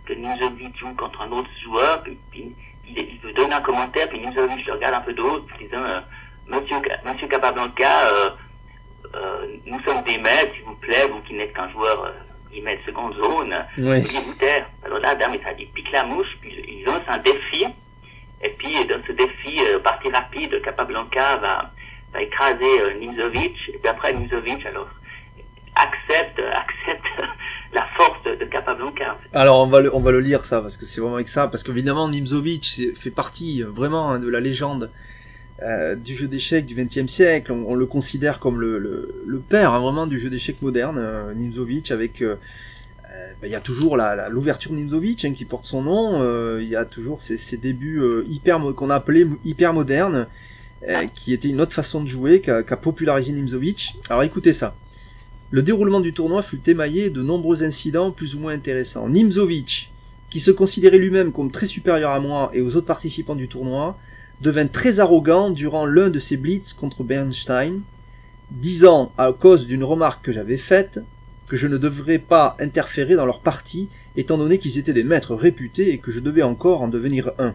que Nimzovic joue contre un autre joueur, puis il, il veut donner un commentaire, puis Nimzovic le regarde un peu d'autre, puis disant euh, Monsieur, Monsieur Capablanca, euh, euh, nous sommes des maîtres, s'il vous plaît, vous qui n'êtes qu'un joueur euh, guillemets, de seconde zone, veuillez vous taire. Alors là, dame, ça dit pique la mouche, puis ils lancent un défi, et puis dans ce défi, euh, partie rapide, Capablanca va, va écraser euh, Nimzovic, et puis après Nimzovic, alors, accepte, accepte la force de, de Capablanca. Alors on va le, on va le lire ça parce que c'est vraiment avec ça parce qu'évidemment Nimzovic fait partie euh, vraiment hein, de la légende euh, du jeu d'échecs du XXe siècle. On, on le considère comme le, le, le père hein, vraiment du jeu d'échecs moderne, euh, Nimzovic avec euh, euh, ben, il y a toujours la- la- l'ouverture Nimzovic hein, qui porte son nom. euh, Il y a toujours ces, ces débuts euh, hyper qu'on a appelé hyper modernes, euh, qui était une autre façon de jouer qu'a qu'a popularisé Nimzovic. Alors écoutez ça. Le déroulement du tournoi fut émaillé de nombreux incidents plus ou moins intéressants. Nimzovic, qui se considérait lui-même comme très supérieur à moi et aux autres participants du tournoi, devint très arrogant durant l'un de ses blitz contre Bernstein, disant, à cause d'une remarque que j'avais faite, que je ne devrais pas interférer dans leur partie, étant donné qu'ils étaient des maîtres réputés et que je devais encore en devenir un.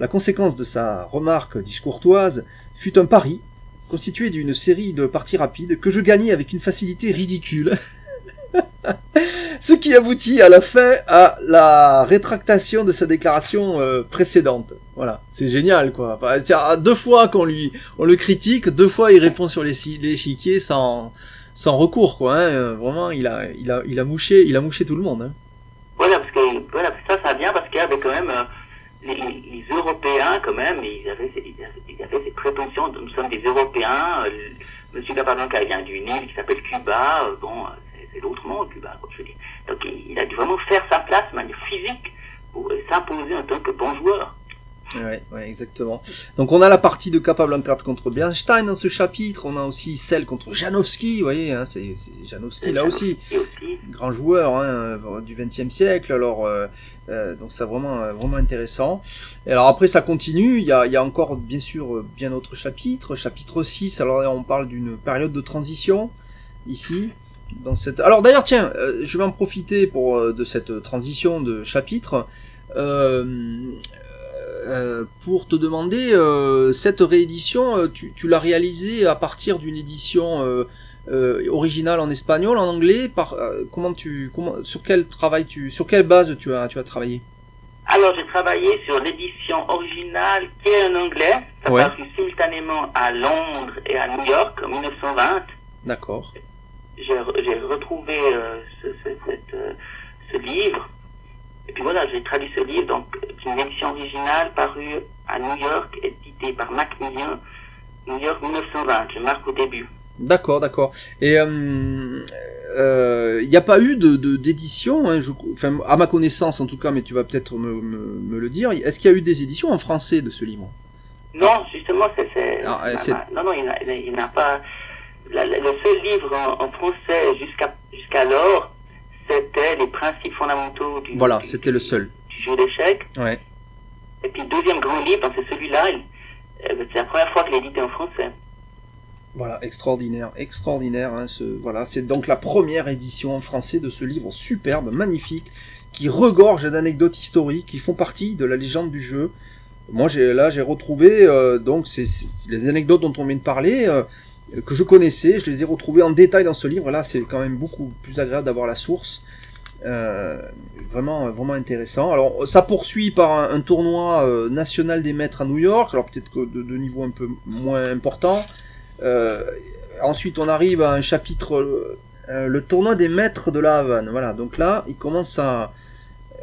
La conséquence de sa remarque discourtoise fut un pari, constitué d'une série de parties rapides que je gagnais avec une facilité ridicule. Ce qui aboutit à la fin à la rétractation de sa déclaration euh, précédente. Voilà, c'est génial quoi. Tiens, deux fois qu'on lui, on le critique, deux fois il répond sur l'échi- l'échiquier sans, sans recours quoi. hein. Euh, Vraiment, il a, il a, il a mouché, il a mouché tout le monde. hein. Voilà, parce que voilà, ça, ça vient parce qu'il y avait quand même euh, les, les- Européens, quand même, ils avaient, ils avaient, ils avaient ces prétentions. de- Nous sommes des Européens. euh, Monsieur Capablanca vient d'une île qui s'appelle Cuba. bon, c'est- l'autre monde, Cuba, comme je dis. Donc, il, il a dû vraiment faire sa place de manière physique pour s'imposer en tant que bon joueur. Ouais, ouais, exactement. Donc on a la partie de Capablanca contre Bernstein dans ce chapitre, on a aussi celle contre Janowski, vous voyez, hein, c'est Janowski là aussi, grand joueur hein, du XXe siècle. Alors euh, euh, donc c'est vraiment euh, vraiment intéressant. Et alors après ça continue. Il y a, y a encore bien sûr euh, bien d'autres chapitres. Chapitre 6. Alors on parle d'une période de transition ici. Dans cette... Alors d'ailleurs tiens, je vais en profiter pour de cette transition de chapitre. Euh, euh, pour te demander euh, cette réédition, euh, tu, tu l'as réalisée à partir d'une édition originale en espagnol, en anglais. Par comment tu, comment, sur quel travail tu, sur quelle base tu as, tu as travaillé? Alors, j'ai travaillé sur l'édition originale qui est en anglais. Ça Ouais. paru simultanément à Londres et à New York en 1920. D'accord. J'ai re- j'ai retrouvé ce, ce, cette, ce livre. Et puis voilà, j'ai traduit ce livre, donc une édition originale parue à New York, éditée par Macmillan, New York 1920. Je marque au début. D'accord, d'accord. Et il euh, n'y a pas eu de d'édition, hein, enfin à ma connaissance en tout cas, mais tu vas peut-être me, me, me le dire. Est-ce qu'il y a eu des éditions en français de ce livre? Non, justement, c'est. c'est- Ah, euh, Non, non, il n'a pas. la- la- le seul livre en, en français jusqu'à jusqu'alors, c'était les principes fondamentaux du, Voilà, du- c'était le seul. du jeu d'échecs. Ouais. Et puis, deuxième grand livre, c'est celui-là. il- euh, C'est la première fois qu'il est édité en français. Voilà, extraordinaire, extraordinaire. Hein, ce, voilà, c'est donc la première édition en français de ce livre superbe, magnifique, qui regorge d'anecdotes historiques qui font partie de la légende du jeu. Moi, j'ai là, j'ai retrouvé euh, donc c'est c'est les anecdotes dont on vient de parler euh, que je connaissais. Je les ai retrouvées en détail dans ce livre. Là, c'est quand même beaucoup plus agréable d'avoir la source. Euh, vraiment, vraiment intéressant. Alors, ça poursuit par un, tournoi euh, national des maîtres à New York. Alors peut-être que de, niveau un peu moins important. Euh, ensuite, on arrive à un chapitre, le tournoi des maîtres de la Havane. Voilà, donc là, ils commencent à,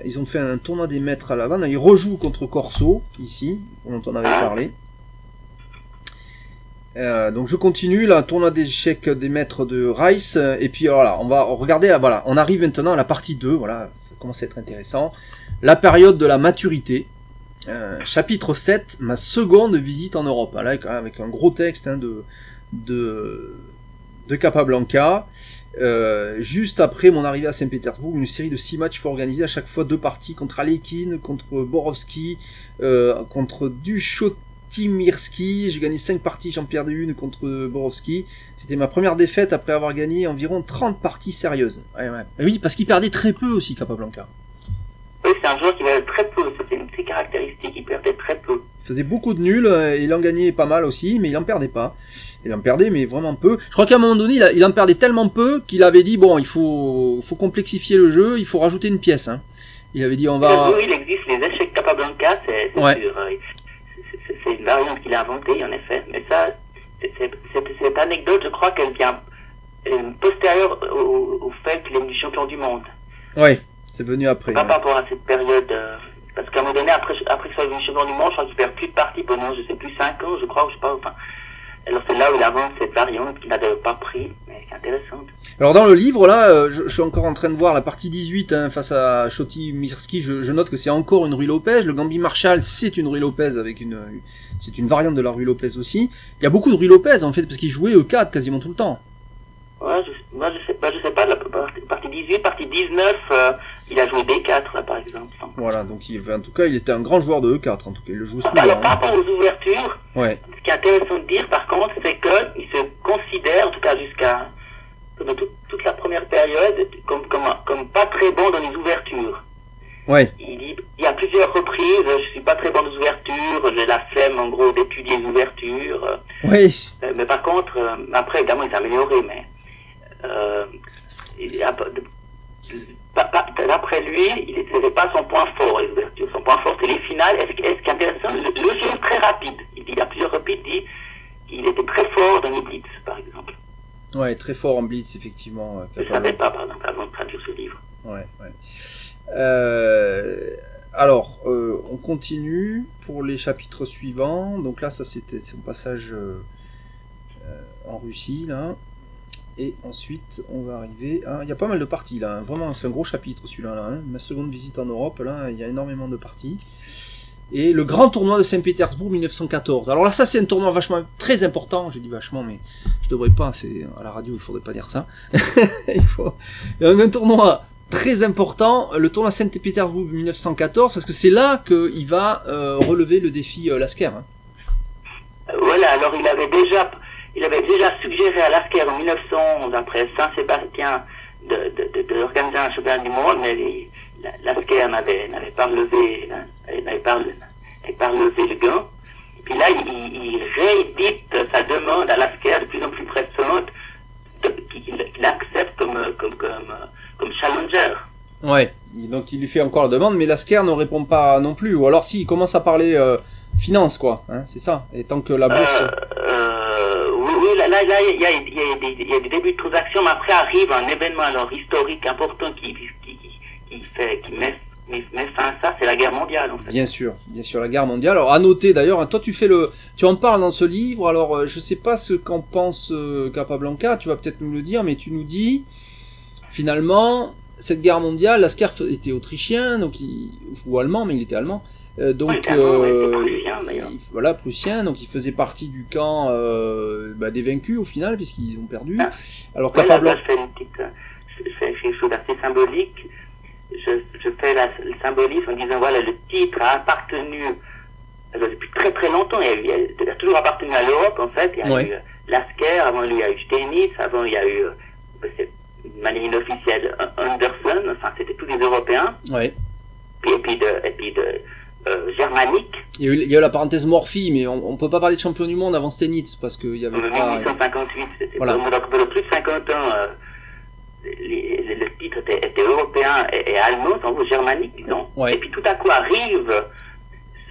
ils ont fait un tournoi des maîtres à la Havane. Ils rejouent contre Corso ici, dont on avait parlé. Euh, donc je continue là, tournoi d'échecs des maîtres de Rice, et puis voilà, on va regarder, ah, voilà, on arrive maintenant à la partie 2, voilà, ça commence à être intéressant. La période de la maturité, euh, chapitre 7, ma seconde visite en Europe. Là, avec un gros texte hein, de, de, Capablanca. Euh, juste après mon arrivée à Saint-Pétersbourg, une série de six matchs faut organiser à chaque fois deux parties contre Alekhine, contre Borowski, contre Duchotimirski. J'ai gagné cinq parties, j'en perdais une contre Borowski. C'était ma première défaite après avoir gagné environ 30 parties sérieuses. Ouais, ouais. Et oui, parce qu'il perdait très peu aussi, Capablanca. Oui, c'est un joueur qui perdait très peu. C'était une de ses caractéristiques. Il perdait très peu. Il faisait beaucoup de nuls, euh, il en gagnait pas mal aussi, mais il en perdait pas. Il en perdait, mais vraiment peu. Je crois qu'à un moment donné, il, en perdait tellement peu qu'il avait dit bon, il faut, faut complexifier le jeu, il faut rajouter une pièce. Hein. Il avait dit on va. Oui, il existe les échecs Capablanca, c'est c'est Ouais. sûr. C'est- une variante qu'il a inventée, en effet. Mais ça, cette, cette anecdote, je crois qu'elle vient euh, postérieure au, au fait qu'il est champion du monde. Ouais, c'est venu après. Pas ouais. par rapport à cette période. euh, parce qu'à un moment donné, après, après qu'il soit devenu champion du monde, je crois qu'il perd plus de parties pendant, je sais plus, 5 ans, je crois, ou je sais pas. Enfin, alors c'est là où il invente cette variante qu'il n'avait pas pris, mais qui est intéressante. Alors dans le livre là, euh, je, je suis encore en train de voir la partie 18 hein, face à Shoti Mirski. Je, je note que c'est encore une Rue Lopez. Le Gambi Marshall, c'est une Rue Lopez avec une, c'est une variante de la Rue Lopez aussi. Il y a beaucoup de Rue Lopez en fait parce qu'il jouait E4 quasiment tout le temps. Ouais, je, moi, je sais pas, je sais pas, la partie, partie 18, partie 19, euh, il a joué B4, là, par exemple. Voilà, donc il, en tout cas, il était un grand joueur de E4 en tout cas. Il le jouait souvent. Alors, par hein. rapport aux ouvertures, Ouais. ce qui est intéressant de dire, par contre, c'est qu'il se considère, en tout cas jusqu'à toute, toute la première période, comme, comme, comme pas très bon dans les ouvertures. Ouais. Il dit, il y a plusieurs reprises, je suis pas très bon aux ouvertures, j'ai la flemme, en gros, d'étudier les ouvertures. Oui. euh, mais par contre, euh, après, évidemment, il s'est amélioré, mais euh, d'après lui, il n'était pas son point fort, les ouvertures. Son point fort, c'est les finales. Est-ce qui est intéressant, le, jeu est très rapide? Il dit à plusieurs reprises, il dit qu'il était très fort dans les blitz, par exemple. Ouais, très fort en blitz effectivement. euh, Je ne savais pas, par exemple, avant de traduire ce livre. Ouais, ouais. Euh, alors, euh, on continue pour les chapitres suivants. Donc là, ça c'était son passage euh, en Russie, là. Et ensuite, on va arriver à... Il y a pas mal de parties, là. hein. Vraiment, c'est un gros chapitre, celui-là. Là, hein. Ma seconde visite en Europe, là, il y a énormément de parties. et le grand tournoi de Saint-Pétersbourg 1914. Alors là, ça c'est un tournoi vachement très important. J'ai dit vachement, mais je devrais pas. C'est à la radio, il faudrait pas dire ça. il faut Donc, un tournoi très important, le tournoi Saint-Pétersbourg 1914, parce que c'est là qu'il va euh, relever le défi euh, Lasker. hein. Voilà, alors il avait déjà, il avait déjà suggéré à l'ASCER en 1911, après Saint-Sébastien, de, de, de, de organiser un championnat du monde, mais l'ASCER n'avait, pas relevé, hein, n'avait pas, pas relevé le gain. Puis là, il, il réédite sa demande à l'ASCER de plus en plus pressante, qu'il accepte comme, comme, comme, comme challenger. Ouais. Donc il lui fait encore la demande, mais Lasker ne répond pas non plus. Ou alors si, il commence à parler euh, finance, quoi. Hein, c'est ça. Et tant que la bourse... Euh, euh, là, il y a, des- débuts de transactions, mais après arrive un événement alors historique important qui, fait, qui met, met, fin à ça, c'est la guerre mondiale. Bien sûr, bien sûr, la guerre mondiale. Alors à noter d'ailleurs, hein, toi tu fais le, tu en parles dans ce livre. Alors euh, je sais pas ce qu'en pense euh, Capablanca, tu vas peut-être nous le dire, mais tu nous dis finalement cette guerre mondiale, Lasker était autrichien, donc ou allemand, mais il était allemand. Euh, donc Oui, ouais, euh, prussien, il- voilà prussien, donc il faisait partie du camp euh, bah, des vaincus au final puisqu'ils ont perdu. Ah. Alors une petite, euh, je fais quelque chose d'assez symbolique. Je, je fais la, le symbolisme en disant, voilà, le titre a appartenu, alors, depuis très très longtemps, il, a, eu- il y a- il a toujours appartenu à l'Europe, en fait. Il y a Ouais. eu euh, Lasker, avant lui, il y a eu Stenitz, avant, il y a eu, c'est de manière inofficielle, Anderson, enfin, c'était tous des Européens. ouais. Puis, et puis de, et puis de germanique, Il y, a eu, il y a eu la parenthèse Morphy, mais on, on peut pas parler de champion du monde avant Stenitz parce qu'il y en avait pas. 1858, c'était Voilà. pendant plus de 50 ans, euh, les- le titre était, était européen et, et allemand, en gros germanique, disons. Ouais. Et puis tout à coup arrive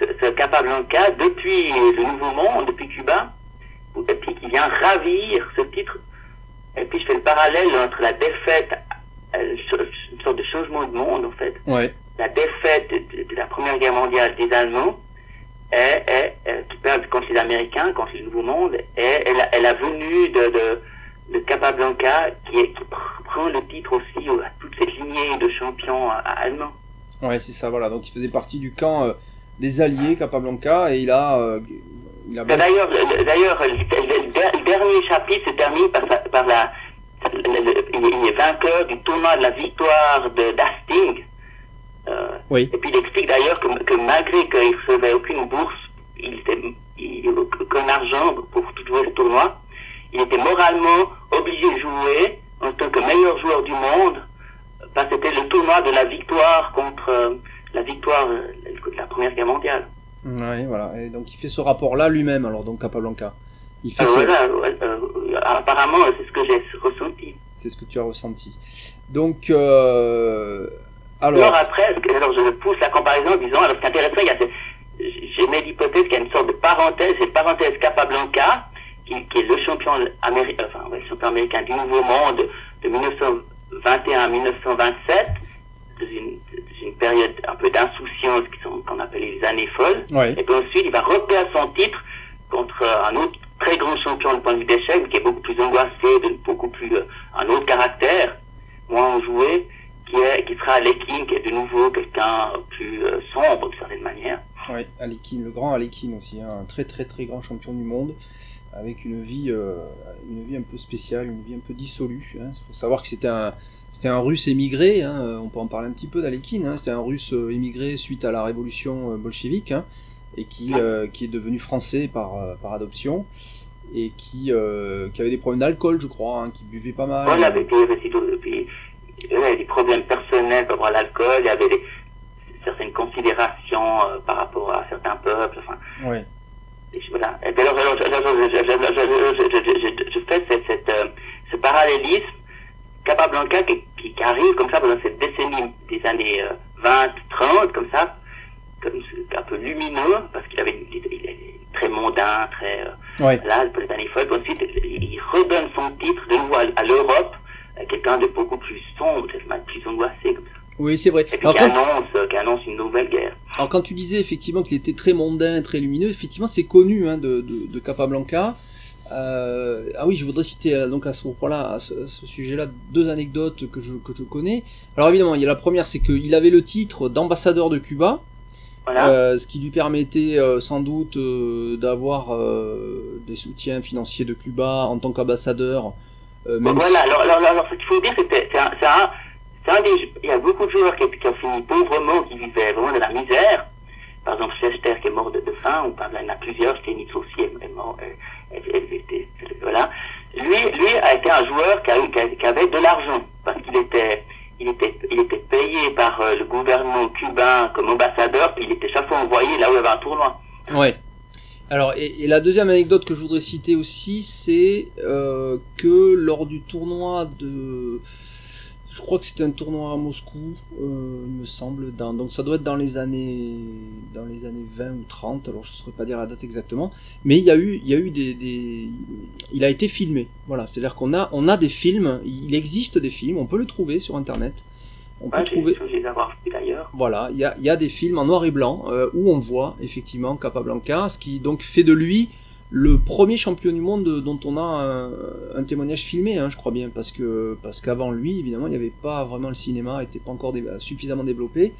ce, ce Capablanca depuis le Nouveau Monde, depuis Cuba, et puis qui vient ravir ce titre. Et puis je fais le parallèle entre la défaite, euh, une sorte de changement de monde en fait, Ouais. La défaite de, de la Première Guerre mondiale des Allemands est, est, est- qui perdent contre les Américains, contre le Nouveau Monde, et elle, a- elle a venue de, de, de Capablanca qui, est- qui pr- prend le titre aussi à toute cette lignée de champions euh, allemands. Ouais, c'est ça, voilà. Donc il faisait partie du camp euh, des Alliés, Capablanca, et il a, euh, il a Mais D'ailleurs, le- le- d'ailleurs, le, le- le der- le dernier chapitre se termine par, la, le- le- il est vainqueur du tournoi de la victoire de d'Hastings. Euh, Oui. Et puis il explique d'ailleurs que, que malgré qu'il ne recevait aucune bourse, il était, aucun argent pour jouer ce tournoi, il était moralement obligé de jouer en tant que meilleur joueur du monde, parce que c'était le tournoi de la victoire contre euh, la victoire euh, de la Première Guerre mondiale. Ouais, voilà. Et donc il fait ce rapport-là lui-même, alors donc Capablanca. Il fait Euh, ce- voilà, ouais, euh, apparemment, c'est ce que j'ai ressenti. C'est ce que tu as ressenti. Donc, euh, Alors, alors, après, alors je pousse la comparaison en disant, alors c'est intéressant, il y a ce- j'ai mis l'hypothèse qu'il y a une sorte de parenthèse, cette parenthèse Capablanca, qui, qui est le champion américain, enfin, ouais, champion américain du Nouveau Monde de 1921 à 1927, dans une, période un peu d'insouciance qui qu'on appelle les années folles. ouais, Et puis ensuite, il va reperdre son titre contre un autre très grand champion du point de vue d'échec, qui est beaucoup plus angoissé, de beaucoup plus euh, un autre caractère, moins enjoué, qui est qui sera Alekhine, qui est de nouveau quelqu'un plus euh, sombre d'une certaine manière. ouais, Alekhine, le grand Alekhine aussi, hein, un très très très grand champion du monde, avec une vie, euh, une vie un peu spéciale, une vie un peu dissolue. Il faut savoir que c'était un, c'était un Russe émigré. Hein, on peut en parler un petit peu d'Alekhine. Hein, c'était un Russe euh, émigré suite à la révolution bolchevique, hein, et qui, euh, qui est devenu français par, par adoption. Et qui, euh, qui avait des problèmes d'alcool, je crois, hein, qui buvait pas mal. Voilà, et puis, avait des problèmes personnels par rapport à l'alcool, il y avait des- certaines considérations euh, par rapport à certains peuples, enfin, Ouais. Et Voilà. Et alors, alors, je, je- je- je- je- je- je- je- je fais cette, cette, euh, ce parallélisme Capablanca qui, qui, qui arrive comme ça pendant cette décennie des années euh, 20, 30, comme ça, comme un peu lumineux, parce qu'il avait il, il est très mondain, très euh, Ouais. là, pour les années folles. Puis Ensuite, il redonne son titre de nouveau à, à l'Europe, quelqu'un de beaucoup plus sombre, plus angoissé, comme ça. Oui, c'est vrai. Et puis Alors, qui quand- annonce, euh, qui annonce une nouvelle guerre. Alors quand tu disais effectivement qu'il était très mondain, très lumineux, effectivement c'est connu hein, de, de, de Capablanca. Euh, ah oui, je voudrais citer euh, donc à ce propos-là, à ce, sujet-là, deux anecdotes que je, que je connais. Alors évidemment, il y a la première, c'est qu'il avait le titre d'ambassadeur de Cuba, Voilà. Euh, ce qui lui permettait euh, sans doute euh, d'avoir euh, des soutiens financiers de Cuba en tant qu'ambassadeur. Euh, même voilà, alors, alors, alors, alors, ce qu'il faut dire, c'est que c'est un, c'est un, des, il y a beaucoup de joueurs qui, qui ont fini pauvrement, qui vivaient vraiment de la misère. Par exemple, Chester qui est mort de, de faim, ou par il y en a plusieurs, Stenitz aussi mort, euh, elle- elle- elle était- voilà. Lui, lui a été un joueur qui, a eu- qui a- qui avait de l'argent, parce qu'il était, il était, il était payé par euh, le gouvernement cubain comme ambassadeur, puis il était chaque fois envoyé là où il y avait un tournoi. Ouais. Alors, et, la deuxième anecdote que je voudrais citer aussi, c'est euh, que lors du tournoi de... Je crois que c'était un tournoi à Moscou, euh, il me semble. Donc ça doit être dans les années dans les années 20 ou 30, alors je ne saurais pas dire la date exactement. Mais il y a eu, il y a eu des, des... Il a été filmé. Voilà, c'est-à-dire qu'on a, on a des films, il existe des films, on peut le trouver sur Internet. On peut Ouais, trouver... Je les avoir vus d'ailleurs. Voilà, il y y a des films en noir et blanc euh, où on voit effectivement Capablanca, ce qui donc fait de lui le premier champion du monde dont on a un, un témoignage filmé, hein, je crois bien, parce que parce qu'avant lui, évidemment, il n'y avait pas vraiment le cinéma, n'était pas encore dé- suffisamment développé,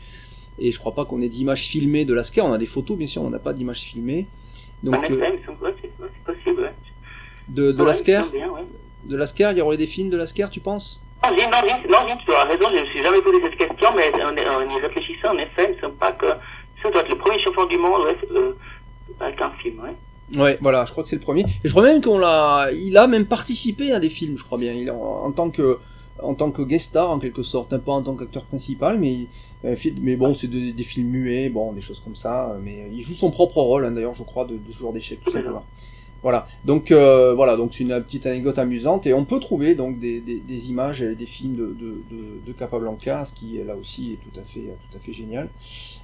et je crois pas qu'on ait d'images filmées de Lascar. On a des photos, bien sûr, on n'a pas d'images filmées. Donc euh, de, de Lascar, de Lascar, il y aurait des films de Lascar, tu penses? Non, Gilles, non, Gilles, non, tu as raison, je ne me suis jamais posé cette question, mais en, y réfléchissant, en effet, il me semble pas que ça doit être le premier champion du monde ouais, euh, avec un film, ouais. Ouais, voilà, je crois que c'est le premier. Et je crois même qu'on l'a, il a même participé à des films, je crois bien. Il en, en tant que, en tant que guest star en quelque sorte, pas en tant qu'acteur principal, mais, euh, mais bon, c'est des, des films muets, bon, des choses comme ça. euh, Mais il joue son propre rôle, hein, d'ailleurs, je crois, de, de joueur d'échecs tout simplement. Voilà, donc euh, voilà, donc c'est une petite anecdote amusante et on peut trouver donc des, images et des films de, de, de, Capablanca, ce qui là aussi est tout à fait tout à fait génial.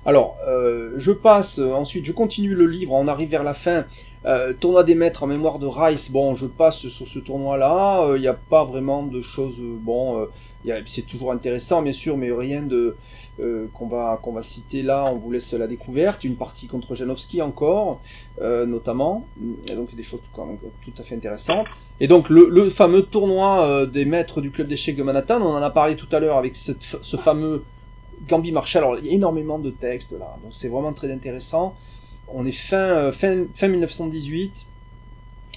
Alors, euh, je passe ensuite, je continue le livre, on arrive vers la fin. Euh, tournoi des maîtres en mémoire de Rice, bon, je passe sur ce tournoi-là, il n'y a pas vraiment de choses, euh, bon, euh, c'est toujours intéressant bien sûr, mais rien de euh, qu'on va va citer là, on vous laisse la découverte, une partie contre Janowski encore, euh, notamment, et donc des choses tout à fait intéressantes. Et donc le, fameux tournoi euh, des maîtres du club d'échecs de Manhattan, on en a parlé tout à l'heure avec ce fameux Gambi Marshall, alors il y a énormément de textes là, donc c'est vraiment très intéressant. On est fin, euh, fin, fin 1918,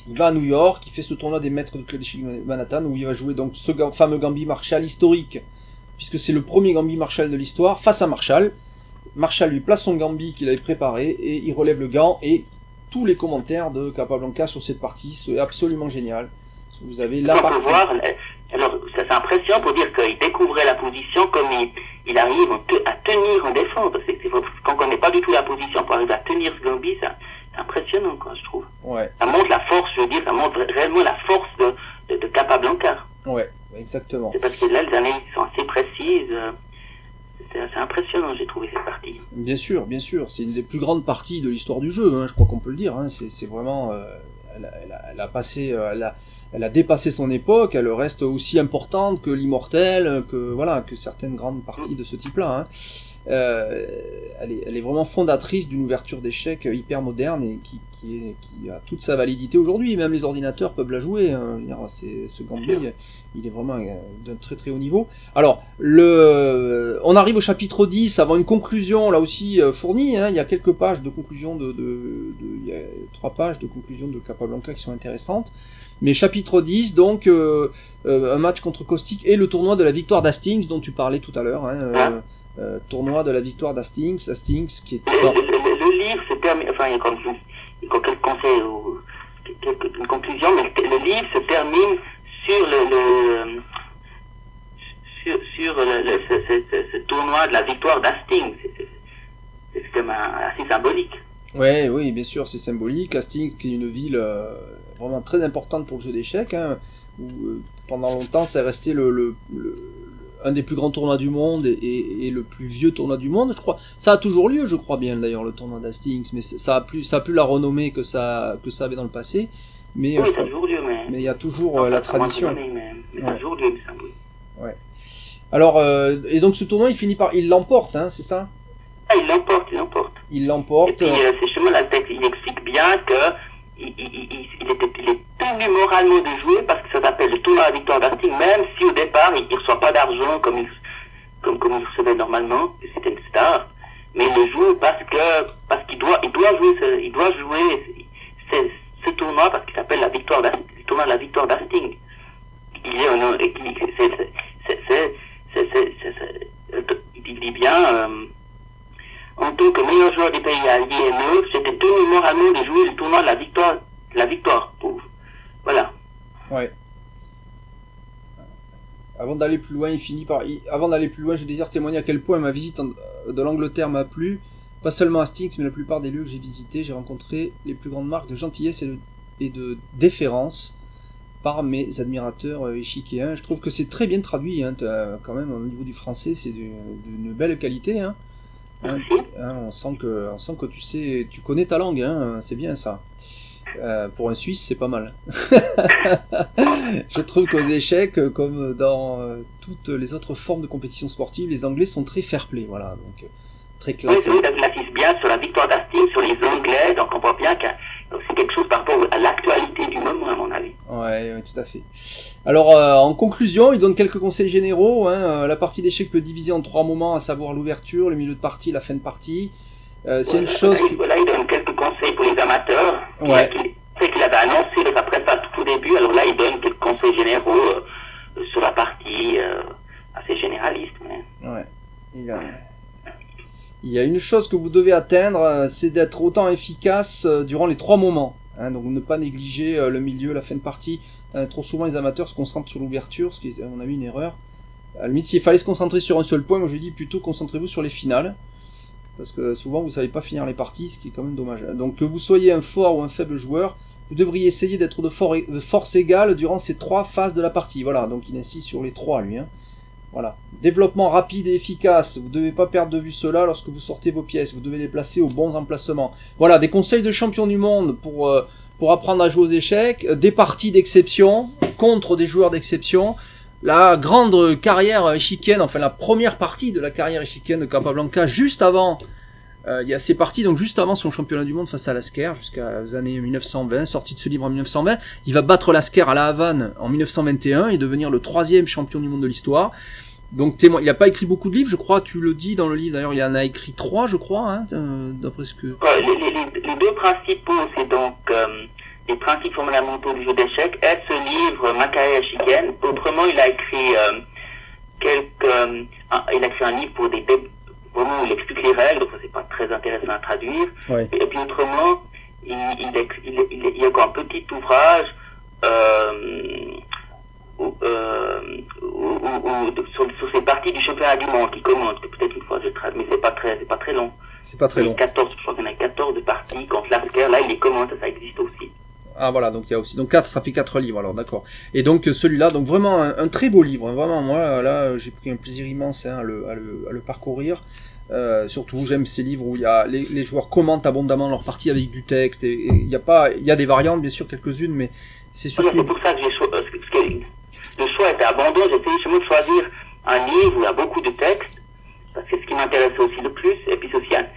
il va à New York, il fait ce tournoi des maîtres du club de Manhattan où il va jouer donc ce fameux Gambi Marshall historique, puisque c'est le premier Gambi Marshall de l'histoire, face à Marshall. Marshall lui place son Gambi qu'il avait préparé et il relève le gant et tous les commentaires de Capablanca sur cette partie, c'est absolument génial. Vous avez la partie. Alors ça c'est impressionnant pour dire qu'il découvrait la position comme il, il arrive à tenir en défense. C'est- quand on connaît pas du tout la position, pour arriver à tenir ce Gambi, ça- c'est impressionnant, quoi, je trouve. Ouais, Ça montre la force, je veux dire, ça montre réellement la force de, de, de Capablanca. ouais, exactement. C'est parce que là, les analyses sont assez précises. C'est impressionnant, j'ai trouvé cette partie. Bien sûr, bien sûr, c'est une des plus grandes parties de l'histoire du jeu, hein, je crois qu'on peut le dire. Hein, c'est c'est vraiment, euh, elle, a, elle a- elle a passé, euh, elle a, elle a dépassé son époque. Elle reste aussi importante que l'immortel, que voilà, que certaines grandes parties de ce type-là. Hein. Euh, elle, est, elle est vraiment fondatrice d'une ouverture d'échecs hyper moderne et qui, qui, est, qui a toute sa validité aujourd'hui. Même les ordinateurs peuvent la jouer. Hein. C'est- Ce Gambi, il est vraiment euh, d'un très très haut niveau. Alors, le, on arrive au chapitre 10 avant une conclusion là aussi euh, fournie. hein. Il y a quelques pages de conclusion de, de, de- il y a trois pages de conclusion de Capablanca qui sont intéressantes. Mais chapitre 10, donc euh, euh, un match contre Caustic et le tournoi de la victoire d'Hastings dont tu parlais tout à l'heure. Hein, euh, euh, tournoi de la victoire d'Hastings, Hastings qui est Le, livre se termine, enfin, il y a comme, quelques conseils ou quelques, une conclusion, mais le livre se termine sur le, le sur, sur le, le- ce, ce- tournoi de la victoire d'Hastings. C'est- quand même assez symbolique. Ouais, oui, bien sûr, c'est symbolique. Hastings, qui est une ville euh, vraiment très importante pour le jeu d'échecs, hein, où euh, pendant longtemps, c'est resté le, le- le- un des plus grands tournois du monde et, et- et le plus vieux tournoi du monde, je crois. Ça a toujours lieu, je crois bien, d'ailleurs, le tournoi d'Hastings, mais ça a plus, ça a plus la renommée que ça, que ça avait dans le passé. Mais euh, oui, ça crois- toujours lieu, mais. il y a toujours Non, euh, la ça tradition. donné, mais, mais ça Ouais. toujours lieu, semble. oui. Alors, euh, et donc ce tournoi, il finit par, il l'emporte, hein, c'est ça? Ah, il l'emporte, il l'emporte. Il Et l'emporte. puis, euh, c'est justement la texte, il explique bien que il, est tenu moralement de jouer parce que ça s'appelle le tournoi à la victoire d'Hastings, même si au départ, il ne reçoit pas d'argent comme il, comme, il recevait normalement, c'était une star. mais il le joue parce que parce qu'il doit il doit jouer ce, il doit jouer ce, tournoi parce qu'il s'appelle la victoire le tournoi de la victoire d'Hastings. Il est il dit bien euh, en tant que meilleur joueur des pays et neutres, j'étais tenu moralement de jouer le tournoi de la victoire la victoire pour voilà. Ouais. Avant d'aller plus loin, il finit par. Avant d'aller plus loin, je désire témoigner à quel point ma visite en- de l'Angleterre m'a plu. Pas seulement à Hastings, mais la plupart des lieux que j'ai visités, j'ai rencontré les plus grandes marques de gentillesse et de, déférence par mes admirateurs euh, échiquéens. Je trouve que c'est très bien traduit, hein, quand même, au niveau du français, c'est du- d'une belle qualité. Hein. Hein, hein, on, sent que, on sent que tu sais, tu connais ta langue, hein, c'est bien ça. Euh, pour un Suisse, c'est pas mal. Je trouve qu'aux échecs, euh, comme dans euh, toutes les autres formes de compétition sportive, les Anglais sont très fair-play, voilà, donc euh, très Oui, classés. oui, il insiste bien sur la victoire d'Hastings, sur les Anglais, donc on voit bien que c'est quelque chose par à mon avis. Ouais, ouais, tout à fait. Alors, euh, en conclusion, il donne quelques conseils généraux. Hein, euh, la partie d'échecs peut diviser en trois moments, à savoir l'ouverture, le milieu de partie, la fin de partie. Euh, c'est une chose voilà, que... il- Voilà, il donne quelques conseils pour les amateurs. Ouais. C'est qu'il avait annoncé dans sa préface tout au début, alors là, il donne quelques conseils généraux euh, sur la partie assez généraliste. Mais... Ouais. Il y, a... il y a une chose que vous devez atteindre, c'est d'être autant efficace durant les trois moments. Hein, donc ne pas négliger euh, le milieu, la fin de partie. Euh, trop souvent les amateurs se concentrent sur l'ouverture, ce qui est à mon une erreur. À la s'il fallait se concentrer sur un seul point, moi je dis plutôt concentrez-vous sur les finales. Parce que souvent vous savez pas finir les parties, ce qui est quand même dommage. Donc que vous soyez un fort ou un faible joueur, vous devriez essayer d'être de force égale durant ces trois phases de la partie. Voilà, donc il insiste sur les trois lui. Hein. Voilà. Développement rapide et efficace. Vous ne devez pas perdre de vue cela lorsque vous sortez vos pièces. Vous devez les placer aux bons emplacements. Voilà, des conseils de champion du monde pour, euh, pour apprendre à jouer aux échecs. Euh, Des parties d'exception contre des joueurs d'exception. La grande carrière échiquienne, enfin la première partie de la carrière échiquienne de Capablanca, juste avant, il y a ces parties, donc juste avant son championnat du monde face à Lasker, jusqu'aux années 1920, sorti de ce livre en 1920. Il va battre Lasker à La Havane en 1921 et devenir le troisième champion du monde de l'histoire. Donc témoin, il n'a pas écrit beaucoup de livres, je crois, tu le dis dans le livre, d'ailleurs il en a écrit trois, je crois, hein, euh, d'après ce que... Les, deux principaux, c'est donc euh, les principes fondamentaux du jeu d'échecs et ce livre, Ma carrière échiquienne. Autrement, il a écrit euh, quelques... euh, il a écrit un livre pour des... Vraiment, où il explique les règles, donc ça c'est pas très intéressant à traduire. Ouais. Et puis autrement, il, il, il, il- il y a encore un petit ouvrage euh, où- euh, où- où- où- sur, sur ces parties du championnat du monde qui commence, que peut-être une fois je traduis, mais c'est pas très, c'est pas très long. C'est pas très Il y a long. 14, je crois qu'il y en a 14 de parties contre Lasker, là il les commente, ça existe aussi. Ah voilà, donc il y a aussi donc quatre, ça fait quatre livres alors d'accord. Et donc euh, celui-là, donc vraiment un, un très beau livre, hein, vraiment moi là j'ai pris un plaisir immense hein, à, le, à, le, à le parcourir. Euh, surtout j'aime ces livres où il y a les, les joueurs commentent abondamment leur partie avec du texte et il y a pas il y a des variantes bien sûr quelques-unes mais c'est surtout C'est pour ça que j'ai cho- euh, parce que le choix était abandon, j'ai essayé de choisir un livre où il y a beaucoup de textes, parce que c'est ce qui m'intéressait aussi le plus, et puis c'est aussi un-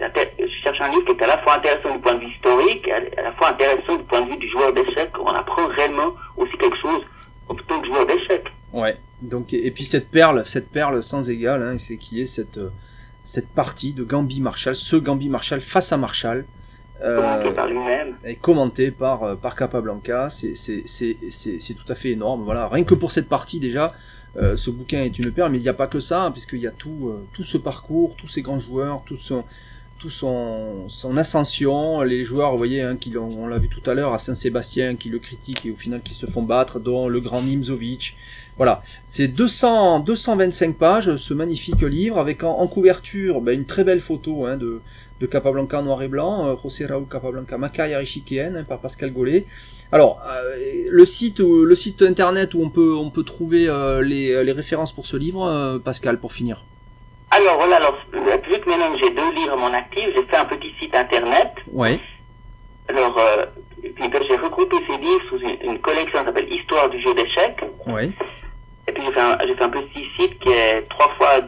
je cherche un livre qui est à la fois intéressant du point de vue historique, à la fois intéressant du point de vue du joueur d'échecs, on apprend réellement aussi quelque chose en tant que joueur d'échecs. Ouais. Donc et, puis cette perle, cette perle sans égale, hein, c'est qui est cette euh, cette partie de Gambi Marshall, ce Gambi Marshall face à Marshall. commenté Euh, par lui-même. et commenté par euh, par Capablanca, c'est c'est c'est c'est c'est tout à fait énorme. Voilà, rien que pour cette partie déjà, euh, ce bouquin est une perle, mais il n'y a pas que ça, hein, puisqu'il y a tout euh, tout ce parcours, tous ces grands joueurs, tout son tout son ascension, les joueurs, vous voyez, hein, on l'a vu tout à l'heure à Saint-Sébastien, qui le critiquent et au final qui se font battre, dont le grand Nimzovic. Voilà, c'est 200 225 pages, ce magnifique livre avec en, couverture ben, une très belle photo hein, de Capablanca en noir et blanc, euh, José Raúl Capablanca, ma carrière hein, par Pascal Gollet. Alors, euh, le site, où- le site internet où on peut, on peut trouver euh, les, références pour ce livre, euh, Pascal, pour finir. Alors voilà, alors, vu que maintenant j'ai deux livres à mon actif, j'ai fait un petit site internet. Ouais, Alors, euh, puis, ben, j'ai regroupé ces livres sous une, une collection qui s'appelle Histoire du jeu d'échecs. ouais, Et puis j'ai fait, un, fait un petit site qui est 3 fois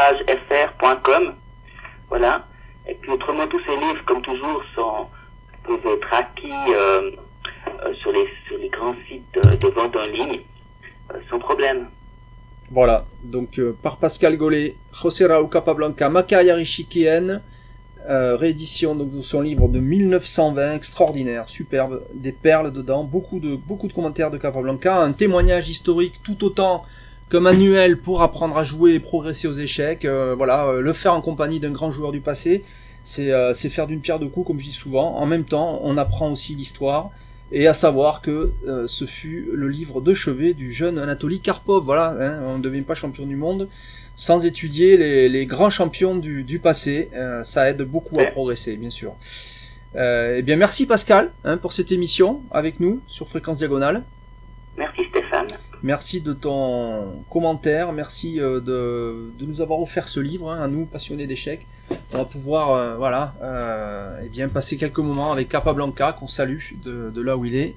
www.histoireéchec.pagefr.com. Voilà. Et puis autrement, tous ces livres, comme toujours, sont, peuvent être acquis euh, euh, sur, les, sur les grands sites de, de vente en ligne, euh, sans problème. Voilà, donc euh, par Pascal Gollet, José Raúl Capablanca, Ma carrière échiquienne, euh, réédition donc, de son livre de 1920, extraordinaire, superbe, des perles dedans, beaucoup de, beaucoup de commentaires de Capablanca, un témoignage historique tout autant qu'un manuel pour apprendre à jouer et progresser aux échecs. euh, voilà, le faire en compagnie d'un grand joueur du passé, c'est c'est faire d'une pierre deux coups, comme je dis souvent. En même temps, on apprend aussi l'histoire. Et à savoir que euh, ce fut le livre de chevet du jeune Anatoly Karpov. Voilà, hein, on ne devient pas champion du monde sans étudier les, les grands champions du, du passé. Euh, ça aide beaucoup à progresser, bien sûr. Euh, eh bien, merci Pascal hein, pour cette émission avec nous sur Fréquence Diagonale. Merci. Merci de ton commentaire, merci euh, de, de nous avoir offert ce livre hein, à nous passionnés d'échecs. On va pouvoir euh, voilà euh, eh bien passer quelques moments avec Capablanca qu'on salue de, de là où il est.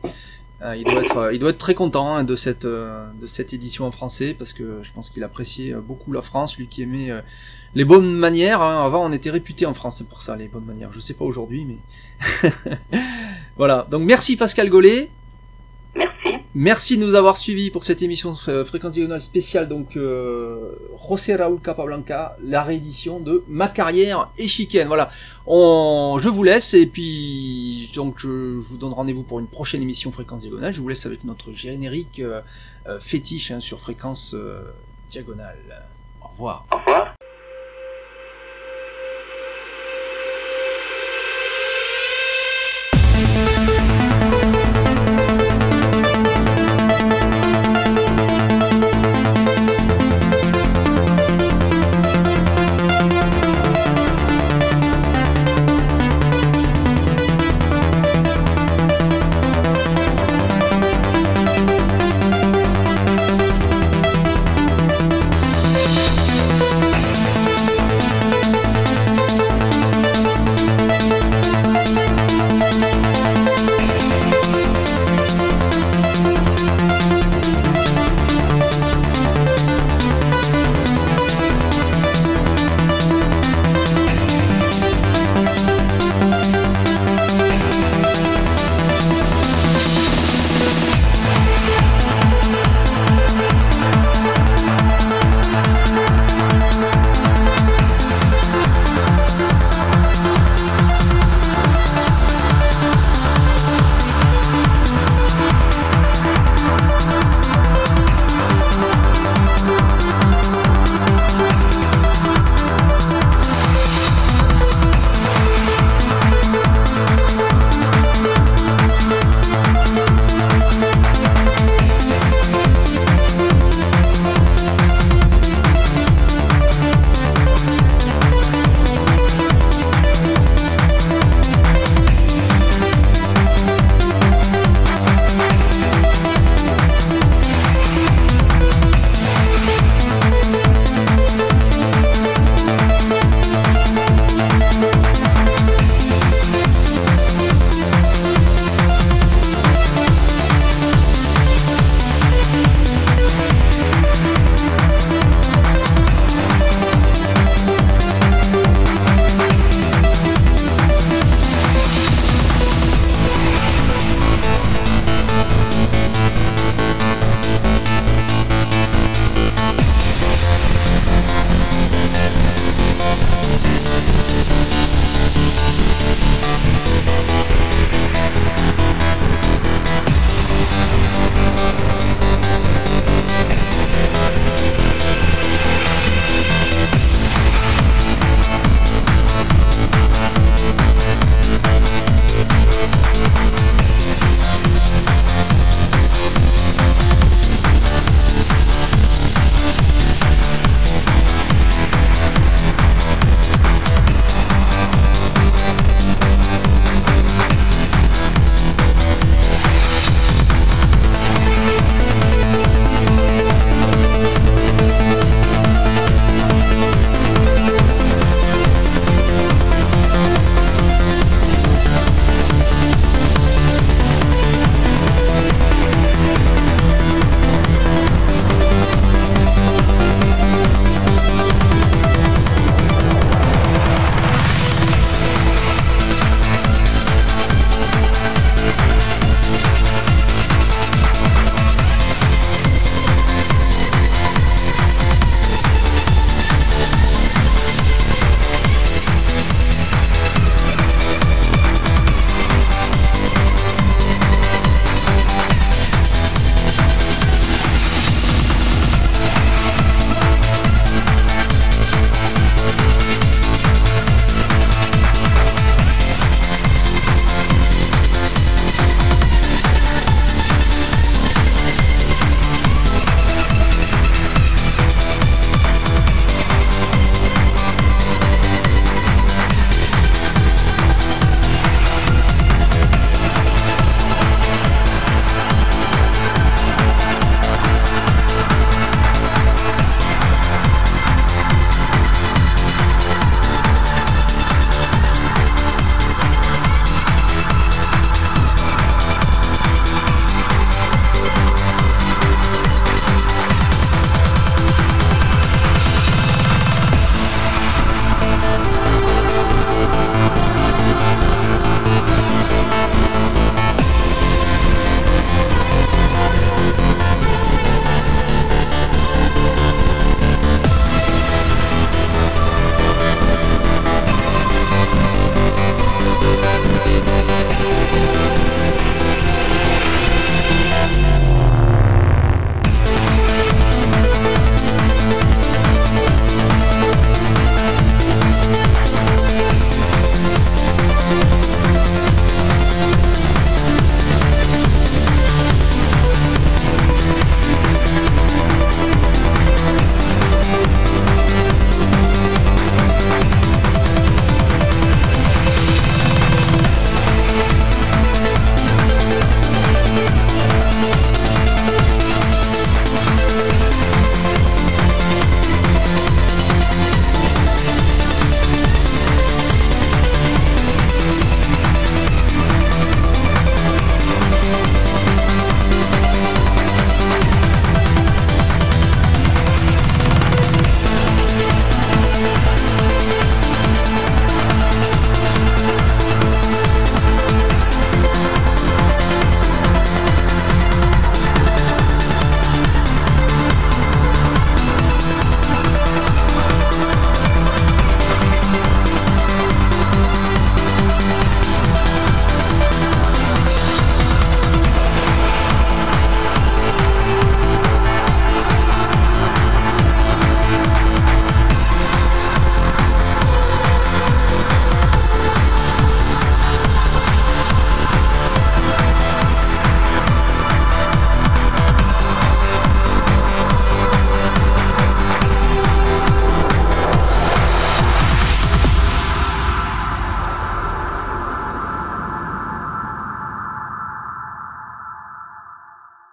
Euh, il doit être euh, il doit être très content hein, de cette euh, de cette édition en français parce que je pense qu'il appréciait beaucoup la France, lui qui aimait les bonnes manières. hein. Avant on était réputé en France pour ça les bonnes manières. Je sais pas aujourd'hui mais voilà. Donc merci Pascal Gollet. Merci. Merci de nous avoir suivis pour cette émission euh, Fréquence Diagonale spéciale, donc euh, José Raúl Capablanca, la réédition de Ma carrière échiquienne. Voilà, on, je vous laisse et puis donc je, je vous donne rendez-vous pour une prochaine émission Fréquence Diagonale. Je vous laisse avec notre générique euh, euh, fétiche hein, sur Fréquence euh, Diagonale. Au revoir. Au revoir.